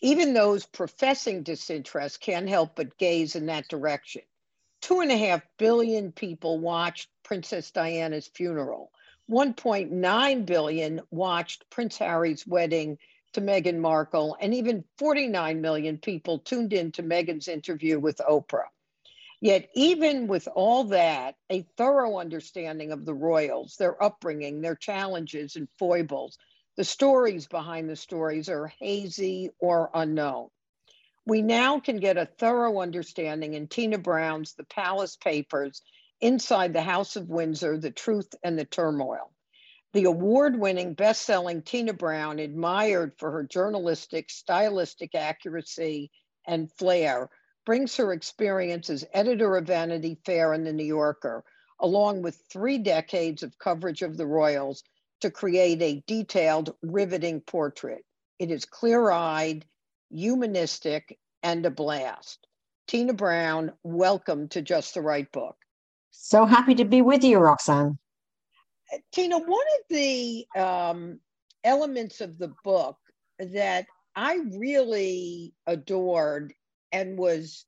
even those professing disinterest can't help but gaze in that direction. Two and a half billion people watched Princess Diana's funeral. 1.9 billion watched Prince Harry's wedding to Meghan Markle, and even 49 million people tuned in to Meghan's interview with Oprah. Yet, even with all that, a thorough understanding of the royals, their upbringing, their challenges and foibles, the stories behind the stories are hazy or unknown. We now can get a thorough understanding in Tina Brown's The Palace Papers Inside the House of Windsor The Truth and the Turmoil. The award winning, best selling Tina Brown, admired for her journalistic, stylistic accuracy and flair, brings her experience as editor of Vanity Fair and The New Yorker, along with three decades of coverage of the Royals to create a detailed, riveting portrait. It is clear eyed, humanistic, and a blast. Tina Brown, welcome to Just the Right Book. So happy to be with you, Roxanne. Tina, one of the um, elements of the book that I really adored and was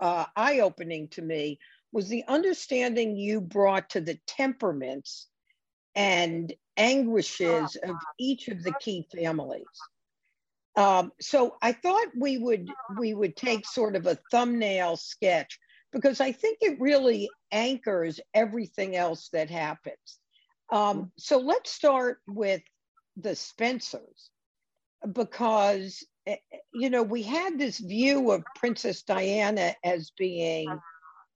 uh, eye opening to me was the understanding you brought to the temperaments and anguishes of each of the key families. Um, so I thought we would we would take sort of a thumbnail sketch because I think it really anchors everything else that happens. Um, so let's start with the Spencers because eh, eh, you know we had this view of Princess Diana as being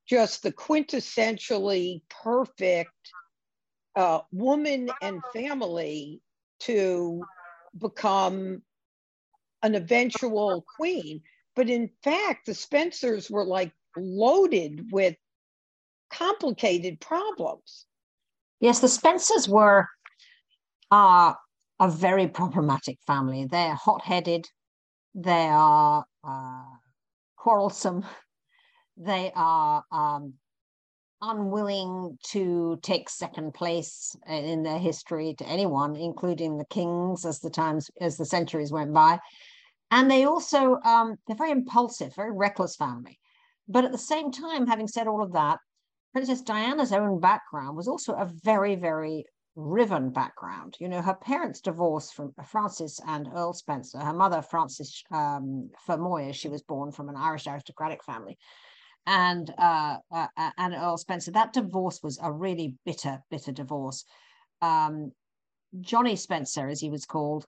just the quintessentially perfect uh, woman and family to become an eventual queen. But in fact, the Spencers were like loaded with complicated problems. Yes, the Spencers were uh, a very problematic family. They're hot headed, they are uh, quarrelsome, they are um, unwilling to take second place in their history to anyone, including the kings as the times as the centuries went by. And they also um, they're very impulsive, very reckless family. But at the same time, having said all of that, Princess Diana's own background was also a very, very riven background. You know, her parents divorced from Frances and Earl Spencer. Her mother, Frances um, Fermoy, she was born from an Irish aristocratic family and uh, uh, uh, and Earl Spencer. That divorce was a really bitter, bitter divorce. Um, Johnny Spencer, as he was called,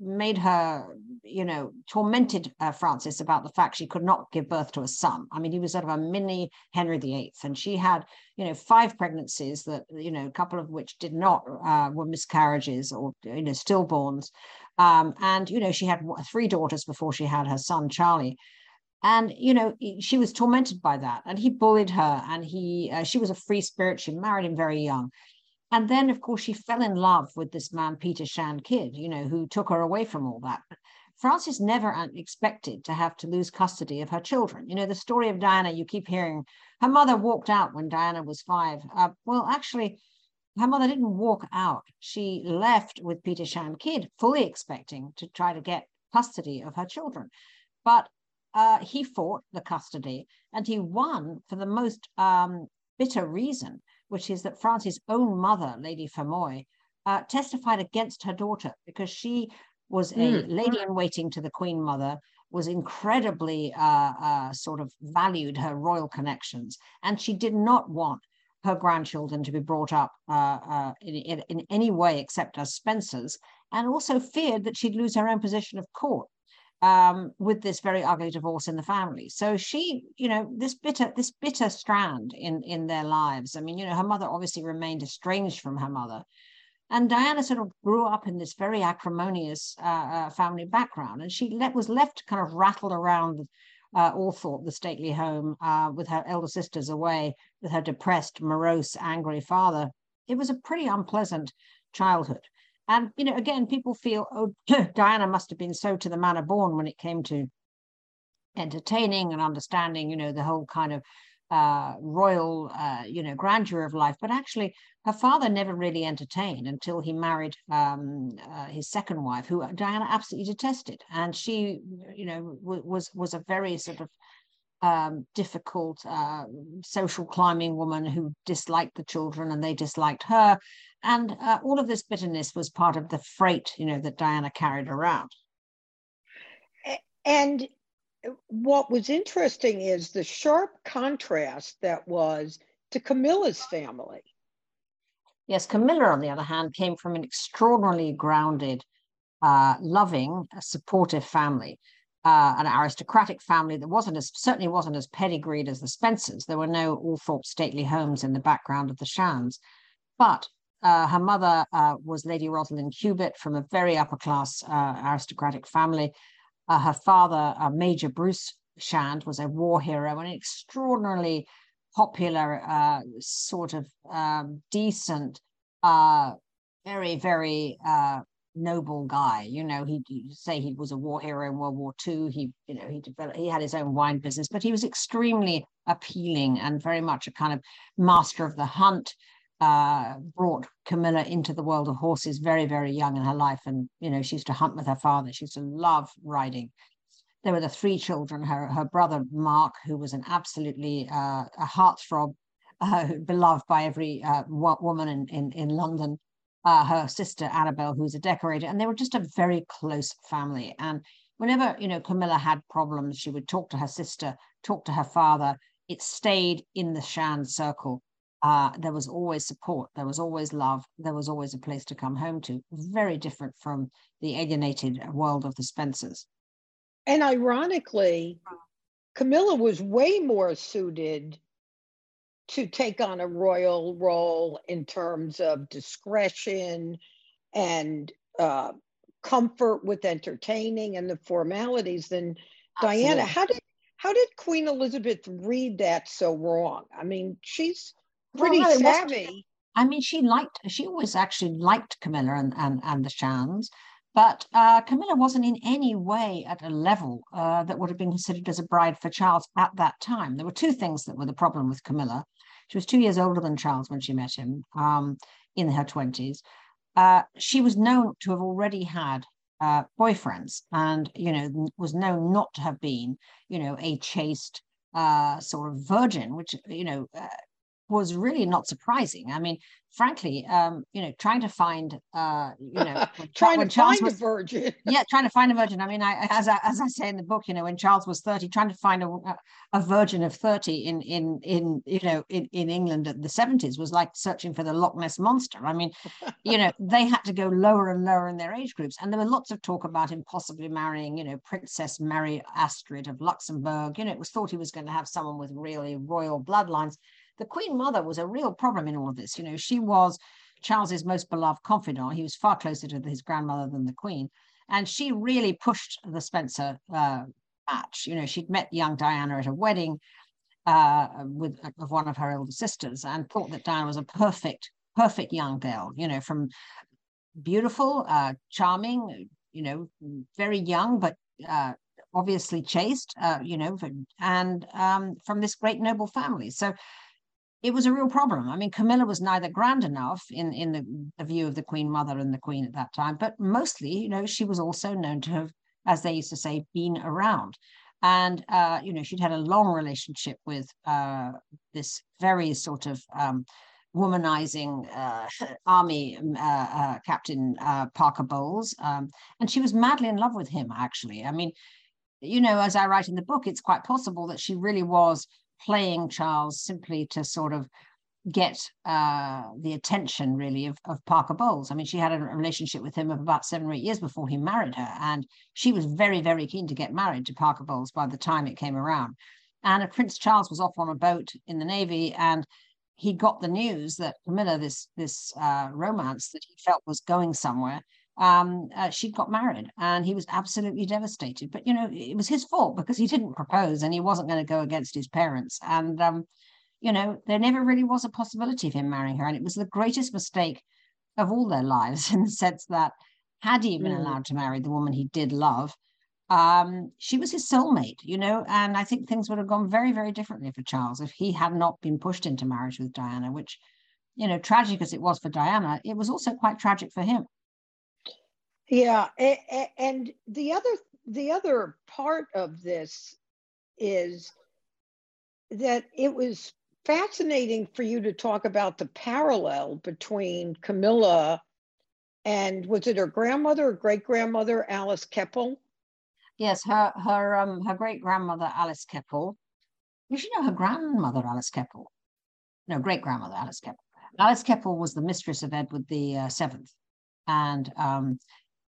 made her, you know, tormented uh, Frances about the fact she could not give birth to a son. I mean, he was sort of a mini Henry VIII, and she had, you know, five pregnancies that, you know, a couple of which did not uh, were miscarriages or you know stillborns, um, and you know she had three daughters before she had her son Charlie and you know she was tormented by that and he bullied her and he uh, she was a free spirit. She married him very young. And then of course she fell in love with this man Peter Shand Kydd you know who took her away from all that. Frances never expected to have to lose custody of her children. You know the story of diana you keep hearing her mother walked out when diana was five. Uh, well actually her mother didn't walk out. She left with Peter Shand Kydd fully expecting to try to get custody of her children. But uh, he fought the custody and he won for the most um, bitter reason, which is that Frances' own mother, Lady Fermoy, uh, testified against her daughter because she was a mm. lady in waiting to the Queen Mother, was incredibly uh, uh, sort of valued her royal connections, and she did not want her grandchildren to be brought up uh, uh, in, in, in, any way except as Spencers, and also feared that she'd lose her own position of court um, with this very ugly divorce in the family. So she, you know, this bitter, this bitter strand in in their lives. I mean, you know, her mother obviously remained estranged from her mother, and Diana sort of grew up in this very acrimonious uh, uh, family background, and she let, was left kind of rattled around uh, the stately home, uh, with her elder sisters away, with her depressed, morose, angry father. It was a pretty unpleasant childhood. And, you know, again, people feel, oh, Diana must have been so to the manner born when it came to entertaining and understanding, you know, the whole kind of uh, royal, uh, you know, grandeur of life. But actually, her father never really entertained until he married um, uh, his second wife, who Diana absolutely detested, and she, you know, was was a very sort of um, difficult uh, social climbing woman who disliked the children and they disliked her, and uh, all of this bitterness was part of the freight, you know, that Diana carried around. And what was interesting is the sharp contrast that was to Camilla's family. Yes, Camilla, on the other hand, came from an extraordinarily grounded, uh, loving, supportive family, uh, an aristocratic family that wasn't as certainly wasn't as pedigreed as the Spencers. There were no Althorp stately homes in the background of the Shands, but uh, her mother uh, was Lady Rosalind Cubitt from a very upper class uh, aristocratic family. Uh, her father, uh, Major Bruce Shand, was a war hero and an extraordinarily popular, uh, sort of um, decent, very, very noble guy. You know, he say he was a war hero in World War II. He, you know, he developed, he had his own wine business, but he was extremely appealing and very much a kind of master of the hunt uh, brought Camilla into the world of horses very, very young in her life. And, you know, she used to hunt with her father. She used to love riding. There were the three children, her, her brother, Mark, who was an absolutely uh, a heartthrob, uh, beloved by every uh, woman in, in, in London. Uh, her sister, Annabel, who's a decorator. And they were just a very close family. And whenever, you know, Camilla had problems, she would talk to her sister, talk to her father. It stayed in the Shand circle uh, there was always support, there was always love, there was always a place to come home to. Very different from the alienated world of the Spencers. And ironically, Camilla was way more suited to take on a royal role in terms of discretion and uh, comfort with entertaining and the formalities than Absolutely. Diana. How did how did Queen Elizabeth read that so wrong? I mean, she's pretty well, no, savvy. I mean, she liked, she always actually liked Camilla and, and, and the Shands, but uh, Camilla wasn't in any way at a level uh, that would have been considered as a bride for Charles at that time. There were two things that were the problem with Camilla. She was two years older than Charles when she met him um, in her 20s. Uh, she was known to have already had uh, boyfriends and, you know, was known not to have been, you know, a chaste uh, sort of virgin, which, you know, uh, was really not surprising. I mean, frankly, um, you know, trying to find, uh, you know, trying to Charles find was, a virgin. yeah, trying to find a virgin. I mean, I, as I, as I say in the book, you know, when Charles was thirty, trying to find a, a virgin of thirty in in in you know in, in England at the seventies was like searching for the Loch Ness monster. I mean, you know, they had to go lower and lower in their age groups, and there were lots of talk about him possibly marrying, you know, Princess Mary Astrid of Luxembourg. You know, it was thought he was going to have someone with really royal bloodlines the Queen Mother was a real problem in all of this. You know, she was Charles's most beloved confidant. He was far closer to his grandmother than the Queen. And she really pushed the Spencer uh, match. You know, she'd met young Diana at a wedding uh, with of one of her elder sisters and thought that Diana was a perfect, perfect young girl, you know, from beautiful, uh, charming, you know, very young, but uh, obviously chaste, uh, you know, and um, from this great noble family. So it was a real problem. I mean, Camilla was neither grand enough in, in the, the view of the Queen Mother and the Queen at that time, but mostly, you know, she was also known to have, as they used to say, been around. And, uh, you know, she'd had a long relationship with uh, this very sort of um, womanizing uh, army uh, uh, captain uh, Parker Bowles. Um, and she was madly in love with him, actually. I mean, you know, as I write in the book, it's quite possible that she really was playing Charles simply to sort of get uh, the attention really of, of Parker Bowles. I mean, she had a relationship with him of about seven or eight years before he married her. And she was very, very keen to get married to Parker Bowles by the time it came around. And Prince Charles was off on a boat in the Navy and he got the news that Camilla, this, this uh, romance that he felt was going somewhere, um, uh, she got married and he was absolutely devastated. But, you know, it was his fault because he didn't propose and he wasn't going to go against his parents. And, um, you know, there never really was a possibility of him marrying her. And it was the greatest mistake of all their lives in the sense that had he been mm. allowed to marry the woman he did love, um, she was his soulmate, you know, and I think things would have gone very, very differently for Charles if he had not been pushed into marriage with Diana, which, you know, tragic as it was for Diana, it was also quite tragic for him. Yeah, and the other the other part of this is that it was fascinating for you to talk about the parallel between Camilla and was it her grandmother or great grandmother Alice Keppel? Yes, her her um her great grandmother Alice Keppel. You should know her grandmother Alice Keppel. No, great grandmother Alice Keppel. Alice Keppel was the mistress of Edward the uh, Seventh, and um,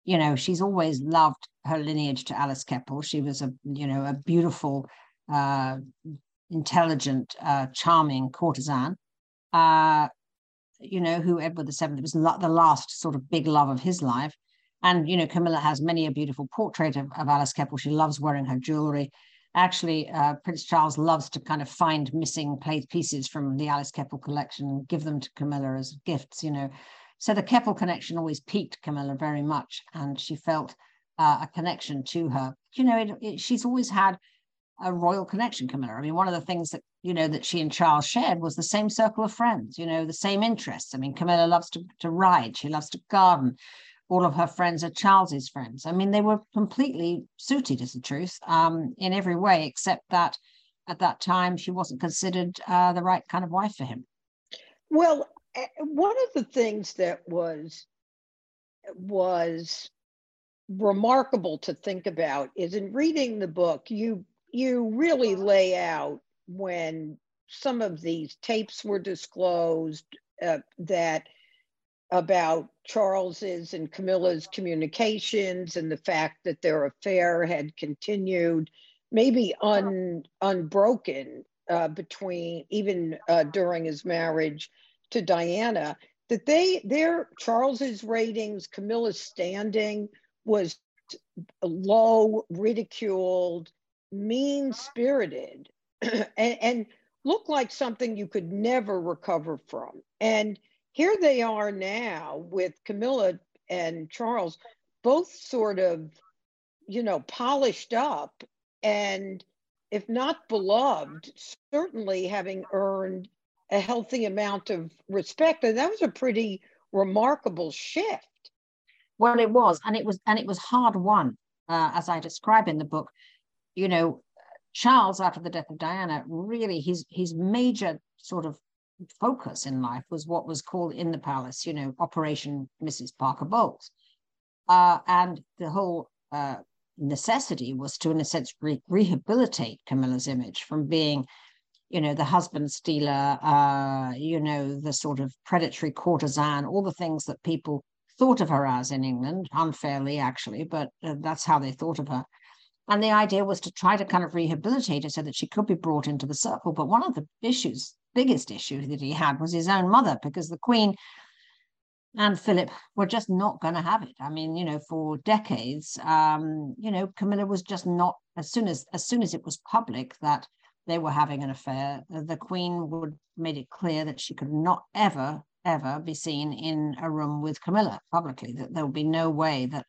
you know, she's always loved her lineage to Alice Keppel. She was a, you know, a beautiful, uh, intelligent, uh, charming courtesan, uh, you know, who Edward VII was the last sort of big love of his life. And, you know, Camilla has many a beautiful portrait of, of Alice Keppel. She loves wearing her jewelry. Actually, uh, Prince Charles loves to kind of find missing plate pieces from the Alice Keppel collection and give them to Camilla as gifts, you know. So the Keppel connection always piqued Camilla very much, and she felt uh, a connection to her. You know, it, it, she's always had a royal connection, Camilla. I mean, one of the things that you know that she and Charles shared was the same circle of friends. You know, the same interests. I mean, Camilla loves to to ride. She loves to garden. All of her friends are Charles's friends. I mean, they were completely suited, is the truth, um, in every way, except that at that time she wasn't considered uh, the right kind of wife for him. Well, one of the things that was was remarkable to think about is in reading the book you you really lay out when some of these tapes were disclosed uh, that about Charles's and Camilla's communications and the fact that their affair had continued, maybe un, unbroken uh, between even uh, during his marriage to Diana that they their Charles's ratings, Camilla's standing was low, ridiculed, mean spirited, and, and looked like something you could never recover from. And here they are now with Camilla and Charles, both sort of, you know, polished up and if not beloved, certainly having earned a healthy amount of respect. And that was a pretty remarkable shift. Well, it was, and it was, and it was hard won, uh, as I describe in the book. You know, Charles, after the death of Diana, really his his major sort of focus in life was what was called in the palace, you know, Operation Mrs. Parker Bowles, uh, and the whole uh, necessity was to, in a sense, re- rehabilitate Camilla's image from being you know, the husband stealer, uh, you know, the sort of predatory courtesan, all the things that people thought of her as in England, unfairly actually, but uh, that's how they thought of her. And the idea was to try to kind of rehabilitate her so that she could be brought into the circle. But one of the issues, biggest issue that he had was his own mother, because the Queen and Philip were just not going to have it. I mean, you know, for decades, um, you know, Camilla was just not. As soon as as soon as it was public that they were having an affair, the Queen would made it clear that she could not ever, ever be seen in a room with Camilla publicly. That there would be no way that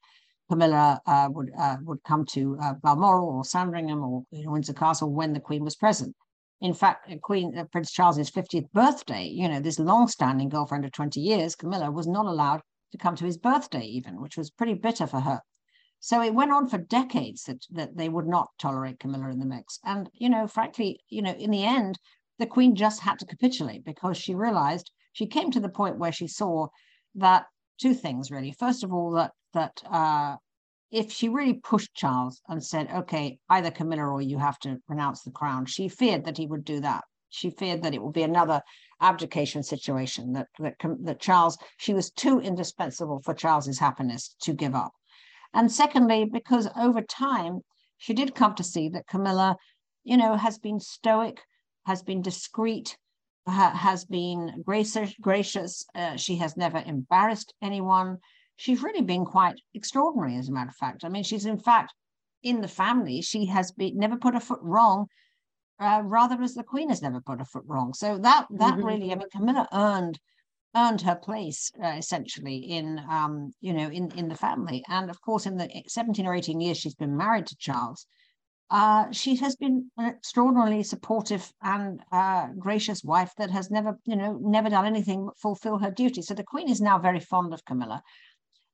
Camilla uh, would uh, would come to uh, Balmoral or Sandringham or you know, Windsor Castle when the Queen was present. In fact, Queen uh, Prince Charles's 50th birthday, you know, this long-standing girlfriend of 20 years, Camilla, was not allowed to come to his birthday even, which was pretty bitter for her. So it went on for decades that, that they would not tolerate Camilla in the mix. And, you know, frankly, you know, in the end, the Queen just had to capitulate because she realized she came to the point where she saw that two things really. First of all, that that uh, if she really pushed Charles and said, okay, either Camilla or you have to renounce the crown, she feared that he would do that. She feared that it would be another abdication situation, that, that, that Charles, she was too indispensable for Charles's happiness to give up. And secondly, because over time, she did come to see that Camilla, you know, has been stoic, has been discreet, ha- has been gracious. gracious. Uh, she has never embarrassed anyone. she's really been quite extraordinary, as a matter of fact. I mean, she's in fact in the family, she has been never put a foot wrong, uh, rather as the Queen has never put a foot wrong. So that that mm-hmm. really, I mean, Camilla earned earned her place uh, essentially in um, you know in in the family, and of course in the 17 or 18 years she's been married to Charles. Uh, she has been an extraordinarily supportive and uh, gracious wife that has never, you know, never done anything but fulfill her duty. So the Queen is now very fond of Camilla,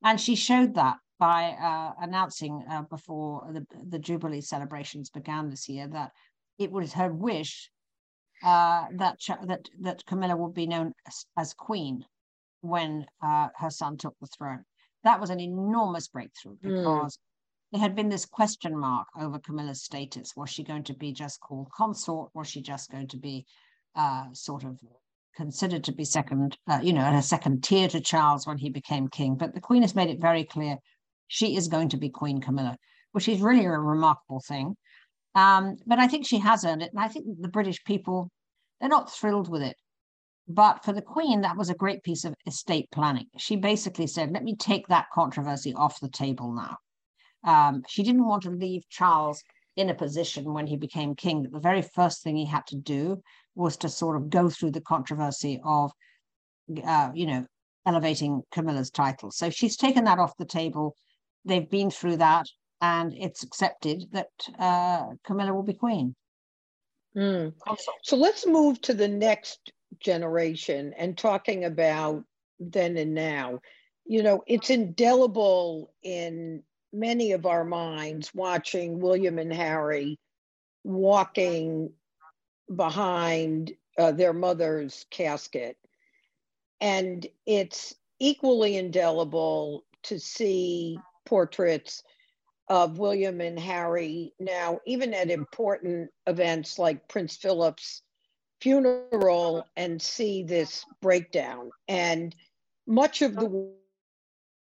and she showed that by uh, announcing uh, before the, the Jubilee celebrations began this year that it was her wish uh, that that that Camilla would be known as, as Queen when uh, her son took the throne. That was an enormous breakthrough hmm. because. Mm there had been this question mark over Camilla's status. Was she going to be just called consort? Was she just going to be uh, sort of considered to be second, uh, you know, at a second tier to Charles when he became king? But the Queen has made it very clear she is going to be Queen Camilla, which is really a remarkable thing. Um, but I think she has earned it. And I think the British people, they're not thrilled with it. But for the Queen, that was a great piece of estate planning. She basically said, let me take that controversy off the table now. Um, she didn't want to leave Charles in a position when he became king that the very first thing he had to do was to sort of go through the controversy of, uh, you know, elevating Camilla's title. So she's taken that off the table. They've been through that, and it's accepted that uh, Camilla will be queen. Mm. So let's move to the next generation and talking about then and now. You know, it's indelible in many of our minds watching William and Harry walking behind uh, their mother's casket. And it's equally indelible to see portraits of William and Harry now, even at important events like Prince Philip's funeral, and see this breakdown. And much of the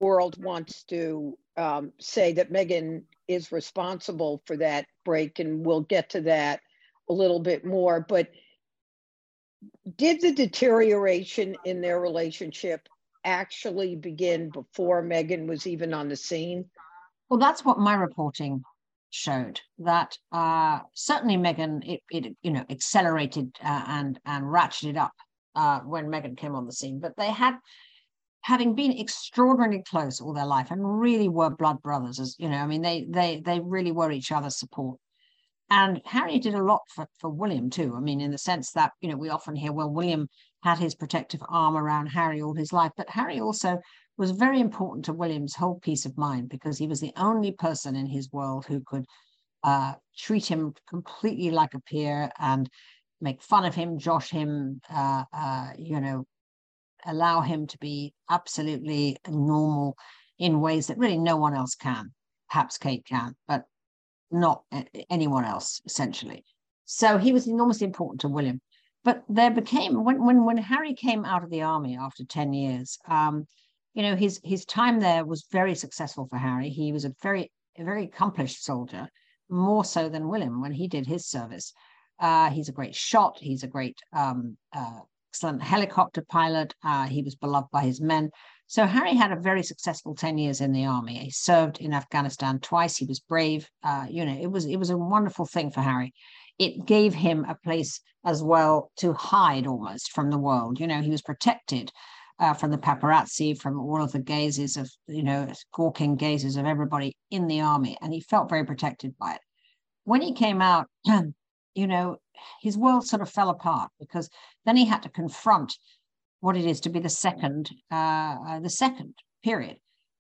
world wants to um, say that Meghan is responsible for that break, and we'll get to that a little bit more. But did the deterioration in their relationship actually begin before Meghan was even on the scene? Well, that's what my reporting showed. That uh, certainly Meghan, it, it you know accelerated uh, and and ratcheted up uh, when Meghan came on the scene. But they had having been extraordinarily close all their life and really were blood brothers as you know i mean they they they really were each other's support and harry did a lot for, for william too i mean in the sense that you know we often hear well william had his protective arm around harry all his life but harry also was very important to william's whole peace of mind because he was the only person in his world who could uh, treat him completely like a peer and make fun of him josh him uh, uh, you know allow him to be absolutely normal in ways that really no one else can. Perhaps Kate can, but not anyone else, essentially. So he was enormously important to William. But there became when when when Harry came out of the army after 10 years, um, you know, his his time there was very successful for Harry. He was a very a very accomplished soldier, more so than William when he did his service. Uh, he's a great shot. He's a great um, uh, excellent helicopter pilot. Uh, he was beloved by his men. So Harry had a very successful 10 years in the army. He served in Afghanistan twice. He was brave. Uh, you know, it was it was a wonderful thing for Harry. It gave him a place as well to hide almost from the world. You know, he was protected uh, from the paparazzi, from all of the gazes of, you know, gawking gazes of everybody in the army. And he felt very protected by it. When he came out, you know, his world sort of fell apart because then he had to confront what it is to be the second, uh, uh, the second period.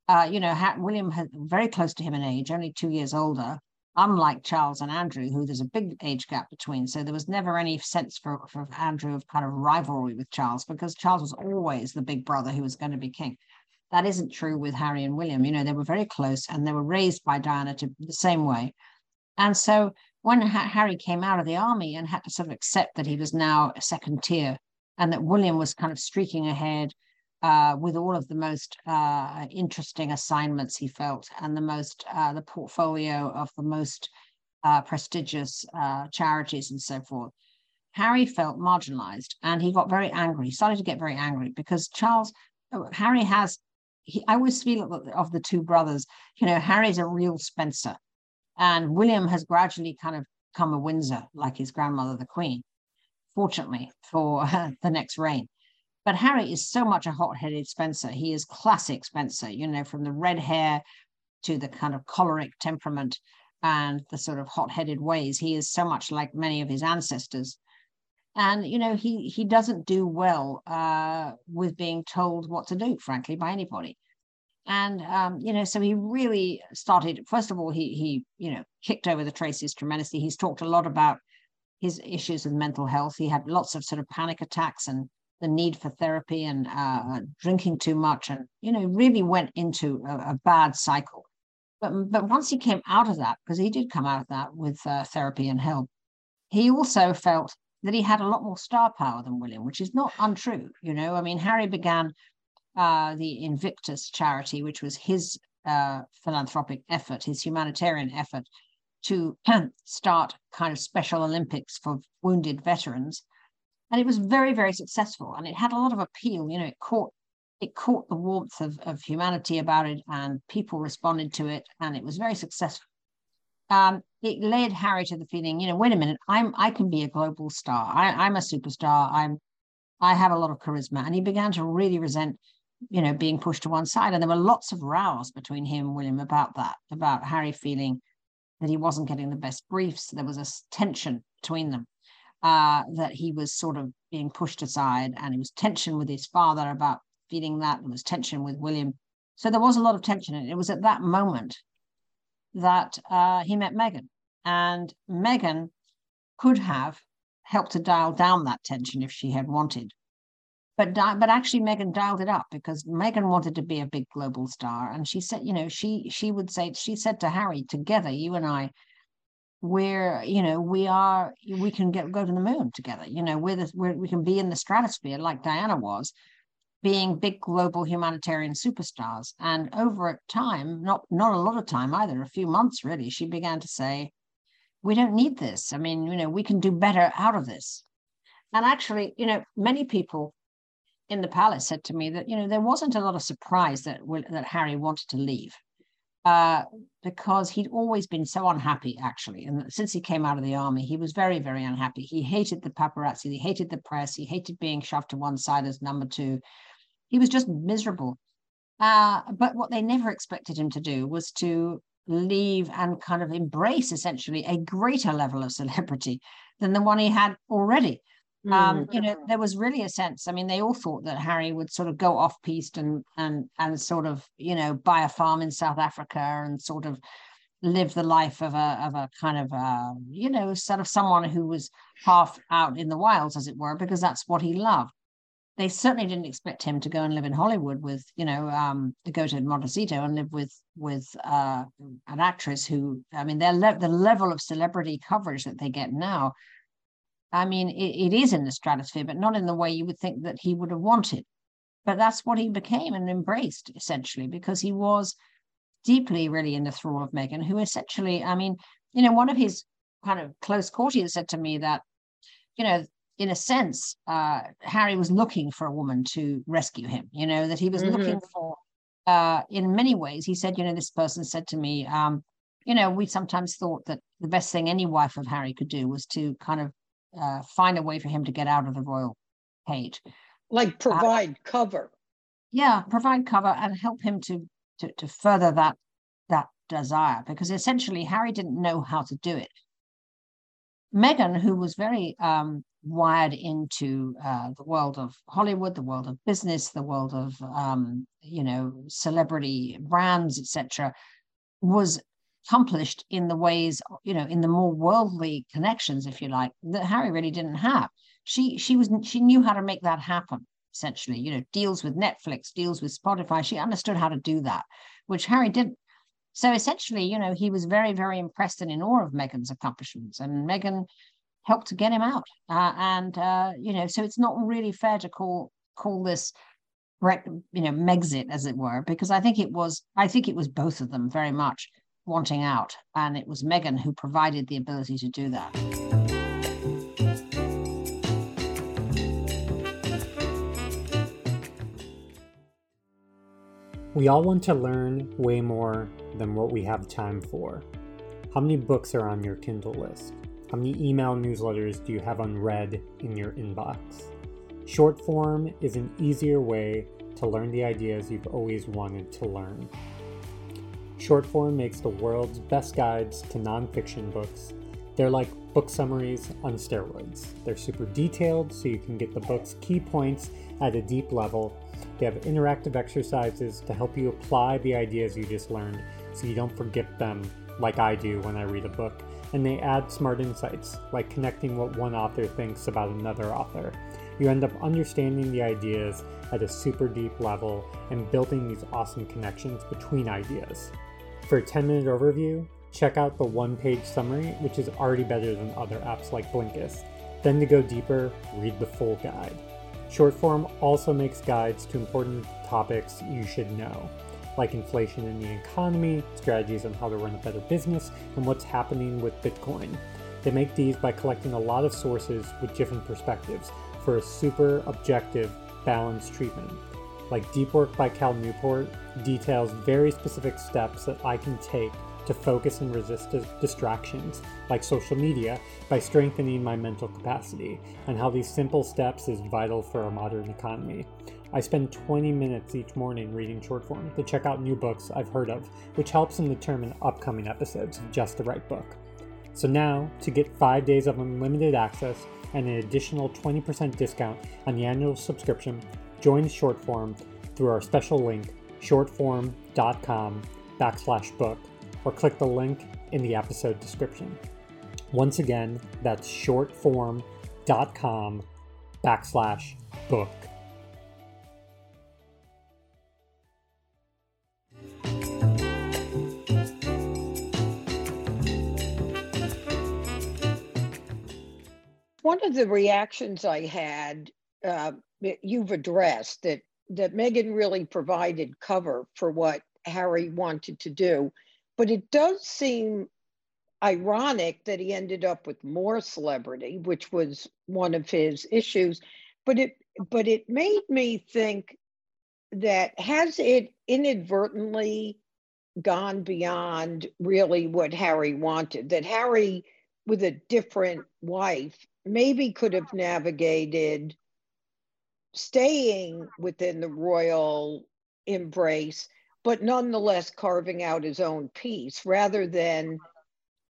Uh, you know, William had very close to him in age, only two years older, unlike Charles and Andrew, who there's a big age gap between. So there was never any sense for, for Andrew of kind of rivalry with Charles because Charles was always the big brother who was going to be king. That isn't true with Harry and William. You know, they were very close and they were raised by Diana to the same way. And so when Harry came out of the army and had to sort of accept that he was now a second tier and that William was kind of streaking ahead uh, with all of the most uh, interesting assignments he felt and the most uh, the portfolio of the most uh, prestigious uh, charities and so forth. Harry felt marginalized and he got very angry. He started to get very angry because Charles, Harry has he, I always feel of the two brothers, you know, Harry's a real Spencer, and William has gradually kind of come a Windsor, like his grandmother, the Queen, fortunately for the next reign. But Harry is so much a hot-headed Spencer. He is classic Spencer, you know, from the red hair to the kind of choleric temperament and the sort of hot-headed ways. He is so much like many of his ancestors. And you know, he he doesn't do well uh, with being told what to do, frankly, by anybody. And um, you know, so he really started. First of all, he he you know kicked over the Tracys tremendously. He's talked a lot about his issues with mental health. He had lots of sort of panic attacks and the need for therapy and uh, drinking too much, and you know, really went into a, a bad cycle but but once he came out of that, because he did come out of that with uh, therapy and help, he also felt that he had a lot more star power than William, which is not untrue. You know, I mean, Harry began uh, the Invictus charity, which was his uh, philanthropic effort, his humanitarian effort to start kind of special Olympics for wounded veterans. And it was very, very successful. And it had a lot of appeal. You know, it caught it caught the warmth of, of humanity about it and people responded to it and it was very successful um, it led harry to the feeling you know wait a minute i'm i can be a global star I, i'm a superstar i'm i have a lot of charisma and he began to really resent you know being pushed to one side and there were lots of rows between him and william about that about harry feeling that he wasn't getting the best briefs there was a tension between them uh, that he was sort of being pushed aside and it was tension with his father about feeling that. There was tension with William. So there was a lot of tension. And it was at that moment that uh, he met Meghan. And Meghan could have helped to dial down that tension if she had wanted. But, but actually, Meghan dialed it up because Meghan wanted to be a big global star. And she said, you know, she she would say, she said to Harry, together, you and I, we're you know we are we can get go to the moon together you know we're, the, we're we can be in the stratosphere like diana was being big global humanitarian superstars. And over time, not not a lot of time either, a few months really, she began to say, "We don't need this. I mean, you know, we can do better out of this." And actually, you know, many people in the palace said to me that you know there wasn't a lot of surprise that that Harry wanted to leave. Uh, because he'd always been so unhappy, actually. And since he came out of the army, he was very, very unhappy. He hated the paparazzi, he hated the press, he hated being shoved to one side as number two. He was just miserable. Uh, but what they never expected him to do was to leave and kind of embrace essentially a greater level of celebrity than the one he had already. Mm. Um, you know, there was really a sense. I mean, they all thought that Harry would sort of go off piste and and and sort of you know buy a farm in South Africa and sort of live the life of a of a kind of uh, you know sort of someone who was half out in the wilds, as it were, because that's what he loved they certainly didn't expect him to go and live in Hollywood with, you know, um, to go to Montecito and live with with uh, an actress who, I mean, their le- the level of celebrity coverage that they get now. I mean, it, it is in the stratosphere, but not in the way you would think that he would have wanted. But that's what he became and embraced essentially because he was deeply really in the thrall of Meghan, who essentially, I mean, you know, one of his kind of close courtiers said to me that, you know, in a sense, uh, Harry was looking for a woman to rescue him, you know, that he was mm-hmm. looking for, uh, in many ways, he said, you know, this person said to me, um, you know, we sometimes thought that the best thing any wife of Harry could do was to kind of uh, find a way for him to get out of the royal cage. Like uh, provide cover. Yeah, provide cover and help him to, to, to further that, that desire because essentially Harry didn't know how to do it. Meghan, who was very um, wired into uh, the world of Hollywood, the world of business, the world of um, you know celebrity brands, etc., was accomplished in the ways you know in the more worldly connections, if you like, that Harry really didn't have. She she was she knew how to make that happen. Essentially, you know, deals with Netflix, deals with Spotify. She understood how to do that, which Harry didn't. So essentially, you know, he was very, very impressed and in awe of Meghan's accomplishments. And Meghan helped to get him out. Uh, and uh, you know, so it's not really fair to call call this you know Megxit as it were, because I think it was I think it was both of them very much wanting out, and it was Meghan who provided the ability to do that. We all want to learn way more than what we have time for. How many books are on your Kindle list? How many email newsletters do you have unread in your inbox? Shortform is an easier way to learn the ideas you've always wanted to learn. Shortform makes the world's best guides to nonfiction books. They're like book summaries on steroids. They're super detailed, so you can get the book's key points at a deep level. They have interactive exercises to help you apply the ideas you just learned so you don't forget them like I do when I read a book. And they add smart insights, like connecting what one author thinks about another author. You end up understanding the ideas at a super deep level and building these awesome connections between ideas. For a 10 minute overview, check out the one page summary, which is already better than other apps like Blinkist. Then to go deeper, read the full guide. Shortform also makes guides to important topics you should know, like inflation in the economy, strategies on how to run a better business, and what's happening with Bitcoin. They make these by collecting a lot of sources with different perspectives for a super objective, balanced treatment. Like Deep Work by Cal Newport details very specific steps that I can take to focus and resist distractions like social media by strengthening my mental capacity, and how these simple steps is vital for our modern economy. I spend 20 minutes each morning reading Shortform to check out new books I've heard of, which helps in determine upcoming episodes of Just the Right Book. So now, to get 5 days of unlimited access and an additional 20% discount on the annual subscription, join Shortform through our special link, shortform.com backslash book or click the link in the episode description. Once again, that's shortform.com backslash book. One of the reactions I had, uh, you've addressed that that Meghan really provided cover for what Harry wanted to do but it does seem ironic that he ended up with more celebrity, which was one of his issues. But it but it made me think that has it inadvertently gone beyond really what Harry wanted, that Harry with a different wife maybe could have navigated staying within the royal embrace but nonetheless carving out his own piece rather than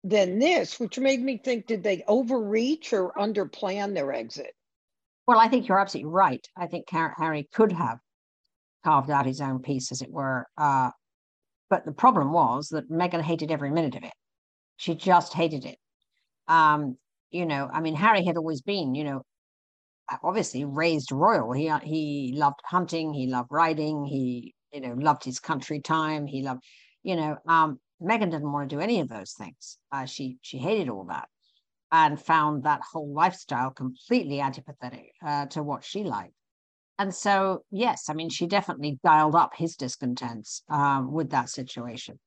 than this, which made me think, did they overreach or underplan their exit? Well, I think you're absolutely right. I think Harry could have carved out his own piece, as it were. Uh, but the problem was that Meghan hated every minute of it. She just hated it. Um, you know, I mean, Harry had always been, you know, obviously raised royal. He he loved hunting, he loved riding, he you know, loved his country time. He loved, you know, um, Meghan didn't want to do any of those things. Uh, she she hated all that, and found that whole lifestyle completely antipathetic uh, to what she liked. And so, yes, I mean, she definitely dialed up his discontents um, with that situation.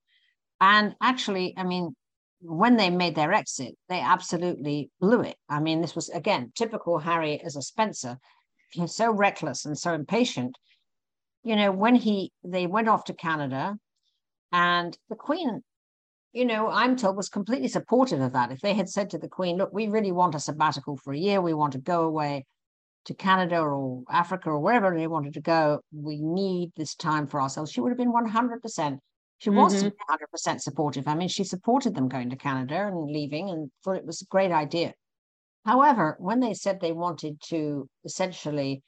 And actually, I mean, when they made their exit, they absolutely blew it. I mean, this was again typical Harry as a Spencer. He's so reckless and so impatient you know, when he they went off to Canada, and the Queen, you know, I'm told was completely supportive of that. If they had said to the Queen, "Look, we really want a sabbatical for a year, we want to go away to Canada or Africa or wherever they wanted to go, we need this time for ourselves," she would have been 100 percent. She was mm-hmm. 100% supportive. I mean, she supported them going to Canada and leaving and thought it was a great idea. However, when they said they wanted to essentially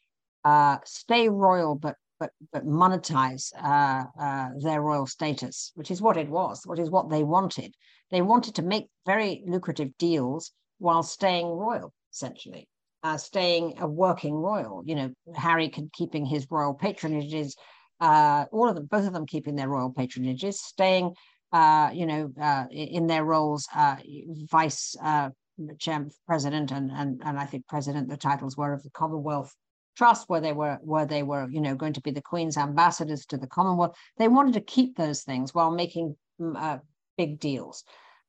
uh, stay royal but but but monetize uh, uh, their royal status, which is what it was, what is what they wanted. They wanted to make very lucrative deals while staying royal, essentially, uh, staying a working royal. You know, Harry keeping his royal patronages, uh, all of them, both of them keeping their royal patronages, staying, uh, you know, uh, in their roles, vice chair, president, and and and I think president. The titles were of the Commonwealth trust where they were where they were you know going to be the queen's ambassadors to the commonwealth. They wanted to keep those things while making mm, uh, big deals.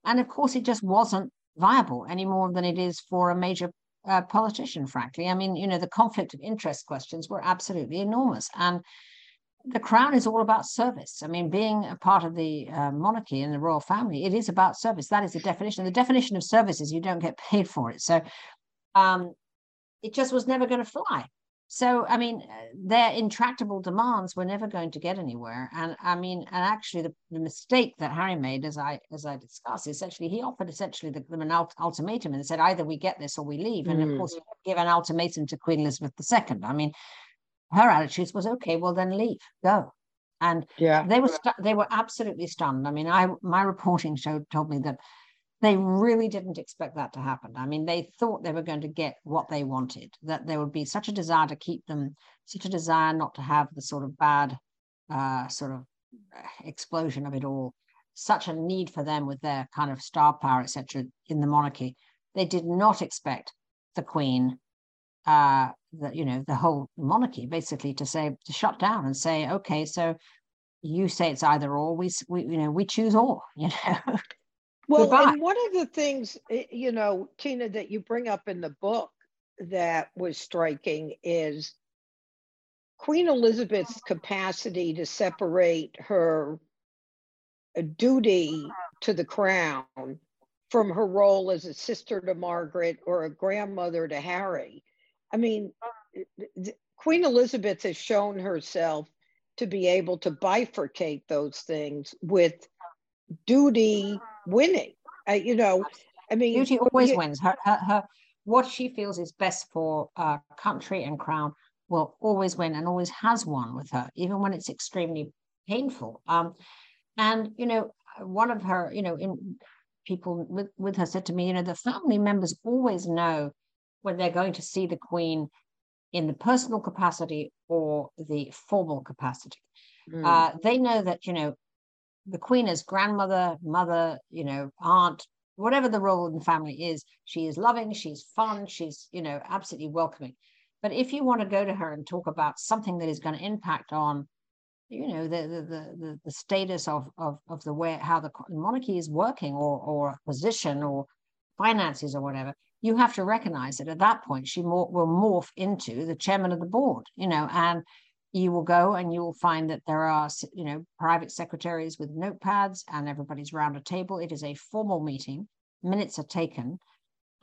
And of course it just wasn't viable any more than it is for a major uh, politician frankly. I mean you know the conflict of interest questions were absolutely enormous. And the crown is all about service. I mean, being a part of the uh, monarchy and the royal family, it is about service. That is the definition. The definition of service is you don't get paid for it. So um, it just was never going to fly. So, I mean, their intractable demands were never going to get anywhere. And I mean, and actually, the, the mistake that Harry made, as I as I discussed, essentially he offered essentially the, them an ultimatum and said either we get this or we leave. And mm. of course, he gave an ultimatum to Queen Elizabeth II. I mean, her attitude was okay well then leave go. And yeah. they were stu- they were absolutely stunned. I mean i my reporting showed told me that they really didn't expect that to happen. I mean they thought they were going to get what they wanted that there would be such a desire to keep them such a desire not to have the sort of bad uh, sort of explosion of it all such a need for them with their kind of star power etc in the monarchy. They did not expect the queen uh, the, you know, the whole monarchy basically to say, to shut down and say, okay, so you say it's either or, we, we you know, we choose or, you know. well, and one of the things, eh, you know, Tina, that you bring up in the book that was striking is Queen Elizabeth's capacity to separate her duty to the crown from her role as a sister to Margaret or a grandmother to Harry. I mean, Queen Elizabeth has shown herself to be able to bifurcate those things with duty winning. Uh, you know, I mean, duty always you, wins. Her, her, her, what she feels is best for uh, country and crown will always win and always has won with her, even when it's extremely painful. Um, and you know, one of her, you know, in people with, with her said to me, you know, the family members always know when they're going to see the Queen in the personal capacity or the formal capacity. Mm. Uh, they know that, you know, the Queen is grandmother, mother, you know, aunt, whatever the role in the family is, she is loving, she's fun, she's, you know, absolutely welcoming. But if you want to go to her and talk about something that is going to impact on, you know, the the the, the status of, of of the way how the monarchy is working or or position or finances or whatever, you have to recognize that at that point she more, will morph into the chairman of the board, you know, and you will go and you will find that there are, you know, private secretaries with notepads and everybody's round a table. It is a formal meeting. Minutes are taken,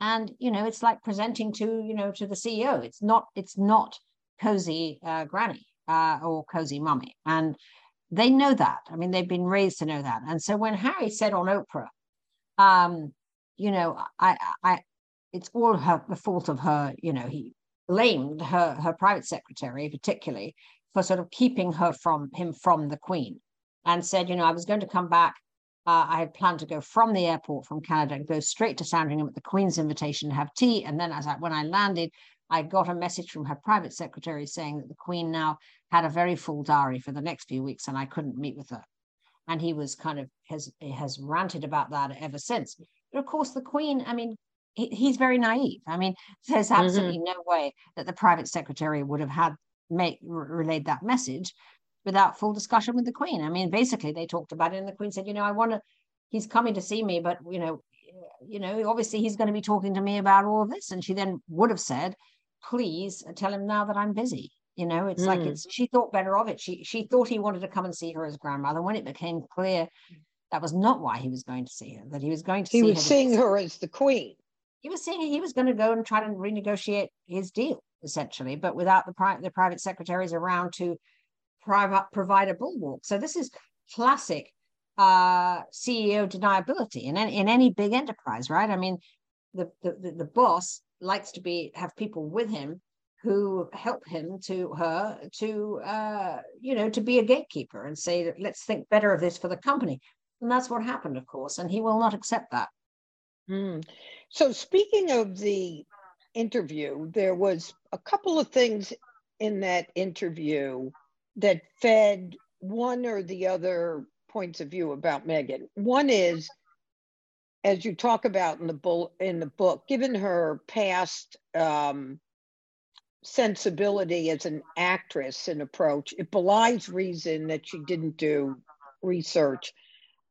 and you know, it's like presenting to, you know, to the CEO. It's not, it's not cozy uh, granny uh, or cozy mummy, and they know that. I mean, they've been raised to know that. And so when Harry said on Oprah, um, you know, I, I, it's all her the fault of her you know he blamed her her private secretary particularly for sort of keeping her from him from the queen and said you know i was going to come back. Uh, i had planned to go from the airport from canada and go straight to sandringham at the queen's invitation to have tea. And then as I, when i landed i got a message from her private secretary saying that the queen now had a very full diary for the next few weeks and i couldn't meet with her. And he was kind of has has ranted about that ever since. But of course the queen i mean he, he's very naive. I mean, there's mm-hmm. absolutely mm-hmm. no way that the private secretary would have had make relayed that message without full discussion with the Queen. I mean, basically, they talked about it, and the Queen said, you know, I want to. He's coming to see me, but you know, you know, obviously he's going to be talking to me about all of this. And she then would have said, please tell him now that I'm busy. You know, it's mm. like it's she thought better of it. She she thought he wanted to come and see her as grandmother. When it became clear that was not why he was going to see her, that he was going to he see was her seeing her as the queen he was saying he was going to go and try to renegotiate his deal essentially, but without the, the private secretaries around to private, provide a bulwark. So this is classic uh, CEO deniability in any, in any big enterprise, right? I mean, the, the, the boss likes to be have people with him who help him to her to uh, you know to be a gatekeeper and say let's think better of this for the company and that's what happened of course and he will not accept that mm. So, speaking of the interview, there was a couple of things in that interview that fed one or the other points of view about Meghan. One is, as you talk about in the book, in the book, given her past um, sensibility as an actress and approach, it belies reason that she didn't do research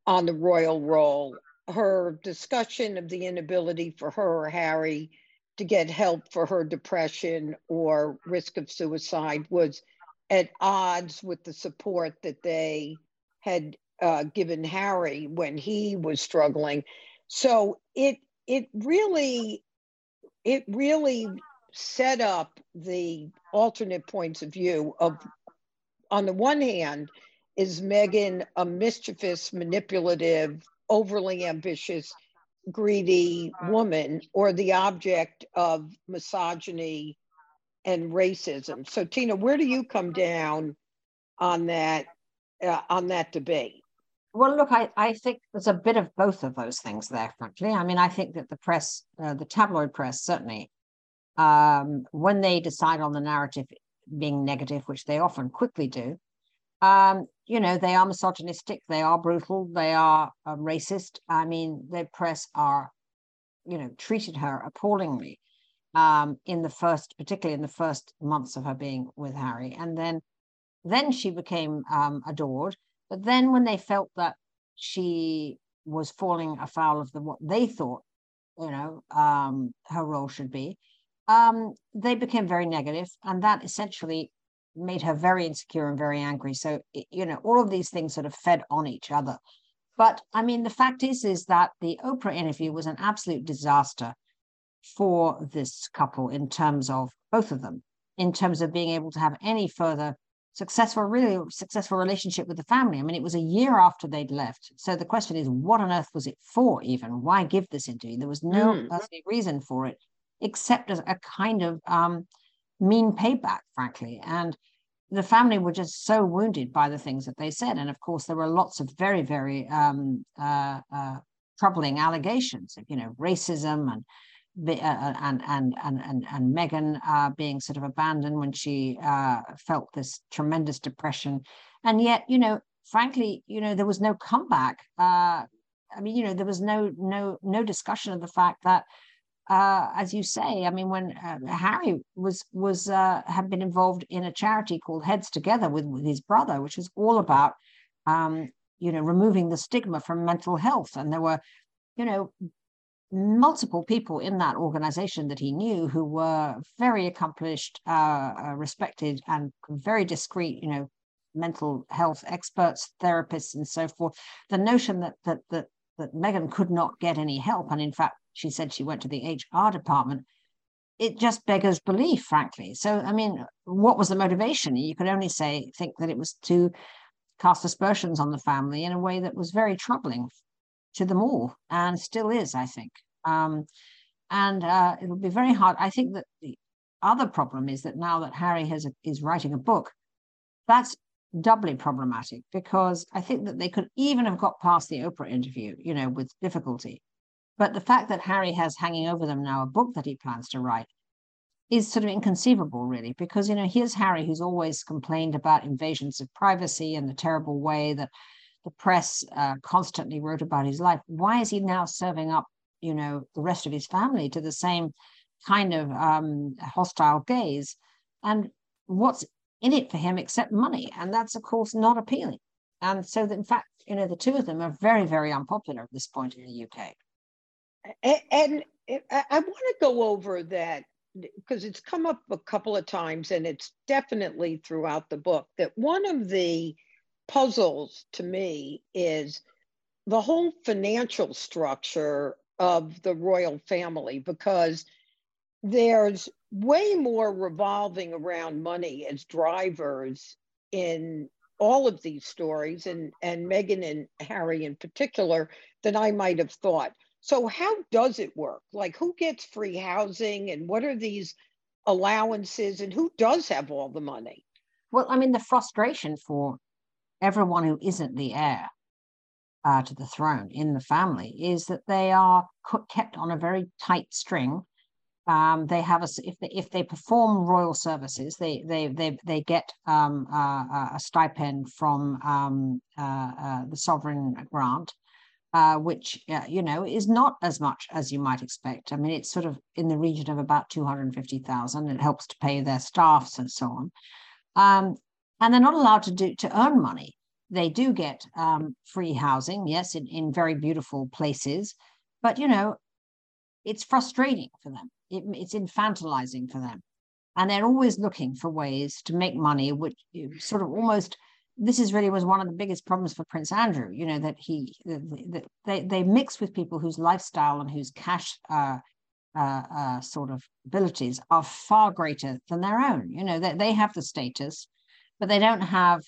on the royal role her discussion of the inability for her or Harry to get help for her depression or risk of suicide was at odds with the support that they had uh, given Harry when he was struggling. So it it really it really set up the alternate points of view of on the one hand is Meghan a mischievous, manipulative, overly ambitious, greedy woman or the object of misogyny and racism. So Tina, where do you come down on that uh, on that debate? Well, look, I, I think there's a bit of both of those things there, frankly. I mean, I think that the press, uh, the tabloid press, certainly, um, when they decide on the narrative being negative, which they often quickly do, um, you know, they are misogynistic, they are brutal, they are uh, racist. I mean, the press are, you know, treated her appallingly um, in the first, particularly in the first months of her being with Harry, and then, then she became um, adored. But then, when they felt that she was falling afoul of the what they thought, you know, um, her role should be, um, they became very negative, and that essentially made her very insecure and very angry. So, you know, all of these things sort of fed on each other. But I mean, the fact is, is that the Oprah interview was an absolute disaster for this couple in terms of both of them, in terms of being able to have any further successful, really successful relationship with the family. I mean, it was a year after they'd left. So the question is, what on earth was it for even? Why give this interview? There was no mm. reason for it, except as a kind of um, mean payback, frankly. And the family were just so wounded by the things that they said. And of course, there were lots of very, very um, uh, uh, troubling allegations of, you know, racism and uh, uh, and and and and, and Meghan uh, being sort of abandoned when she uh, felt this tremendous depression, and yet, you know, frankly, you know, there was no comeback. I mean, you know, there was no no no discussion of the fact that uh, as you say, I mean, when uh, Harry was was uh, had been involved in a charity called Heads Together with, with his brother, which was all about, um, you know, removing the stigma from mental health, and there were, you know, multiple people in that organization that he knew who were very accomplished, uh, uh, respected, and very discreet, you know, mental health experts, therapists, and so forth. The notion that that that that Meghan could not get any help, and in fact she said she went to the HR department. It just beggars belief, frankly. So, I mean, what was the motivation? You could only say, think that it was to cast aspersions on the family in a way that was very troubling to them all and still is, I think. Um, and uh, it'll be very hard. I think that the other problem is that now that Harry has a, is writing a book, that's doubly problematic because I think that they could even have got past the Oprah interview, you know, with difficulty. But the fact that Harry has hanging over them now a book that he plans to write is sort of inconceivable, really, because, you know, here's Harry who's always complained about invasions of privacy and the terrible way that the press uh, constantly wrote about his life. Why is he now serving up, you know, the rest of his family to the same kind of um, hostile gaze? And what's in it for him except money? And that's, of course, not appealing. And so, in fact, you know, the two of them are very, very unpopular at this point in the UK and, and I want to go over that because it's come up a couple of times and it's definitely throughout the book that one of the puzzles to me is the whole financial structure of the royal family because there's way more revolving around money as drivers in all of these stories and and Meghan and Harry in particular than I might have thought. So how does it work? Like who gets free housing and what are these allowances and who does have all the money? Well, I mean, the frustration for everyone who isn't the heir uh, to the throne in the family is that they are kept on a very tight string. Um, they have a if they if they perform royal services, they they they they get um, uh, a stipend from um, uh, uh the sovereign grant uh, which uh, you know is not as much as you might expect. I mean, it's sort of in the region of about two hundred fifty thousand. It helps to pay their staffs and so on, um, and they're not allowed to do to earn money. They do get um, free housing, yes, in, in very beautiful places, but you know, it's frustrating for them. It, it's infantilizing for them. and they're always looking for ways to make money, which sort of almost this is really was one of the biggest problems for Prince Andrew. You know that he that they they mix with people whose lifestyle and whose cash uh, uh, uh, sort of abilities are far greater than their own. You know that they, they have the status, but they don't have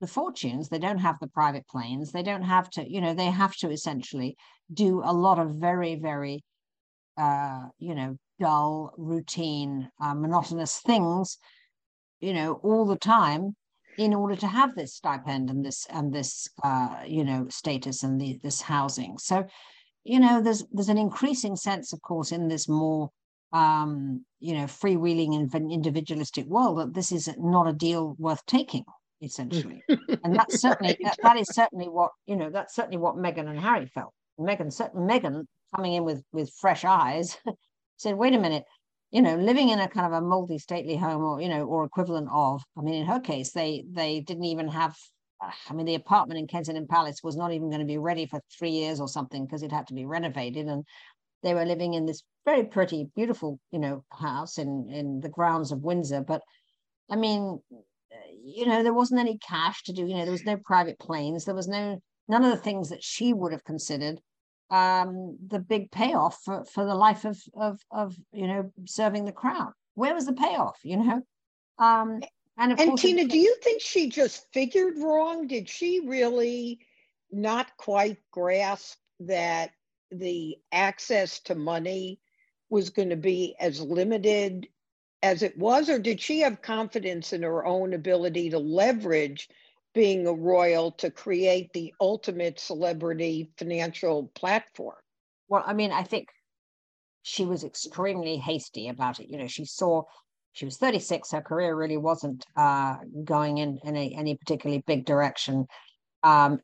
the fortunes. They don't have the private planes. They don't have to. You know they have to essentially do a lot of very very uh, you know dull, routine, uh, monotonous things. You know all the time in order to have this stipend and this and this uh, you know status and the, this housing. So, you know, there's there's an increasing sense, of course, in this more um, you know freewheeling and individualistic world that this is not a deal worth taking essentially. And that's certainly that, that is certainly what you know that's certainly what Meghan and Harry felt. Megan Meghan Meghan coming in with with fresh eyes said wait a minute you know, living in a kind of a multi-stately home or, you know, or equivalent of, I mean, in her case, they they didn't even have, I mean, the apartment in Kensington Palace was not even going to be ready for three years or something because it had to be renovated. And they were living in this very pretty, beautiful, you know, house in, in the grounds of Windsor. But I mean, you know, there wasn't any cash to do, you know, there was no private planes. There was no, none of the things that she would have considered um, the big payoff for, for the life of, of, of, you know, serving the crown. Where was the payoff, you know? Um, and, and Tina, do you think she just figured wrong? Did she really not quite grasp that the access to money was going to be as limited as it was? Or did she have confidence in her own ability to leverage being a royal to create the ultimate celebrity financial platform? Well, I mean, I think she was extremely hasty about it. You know, she saw she was 36. Her career really wasn't uh, going in, in a, any particularly big direction. Um,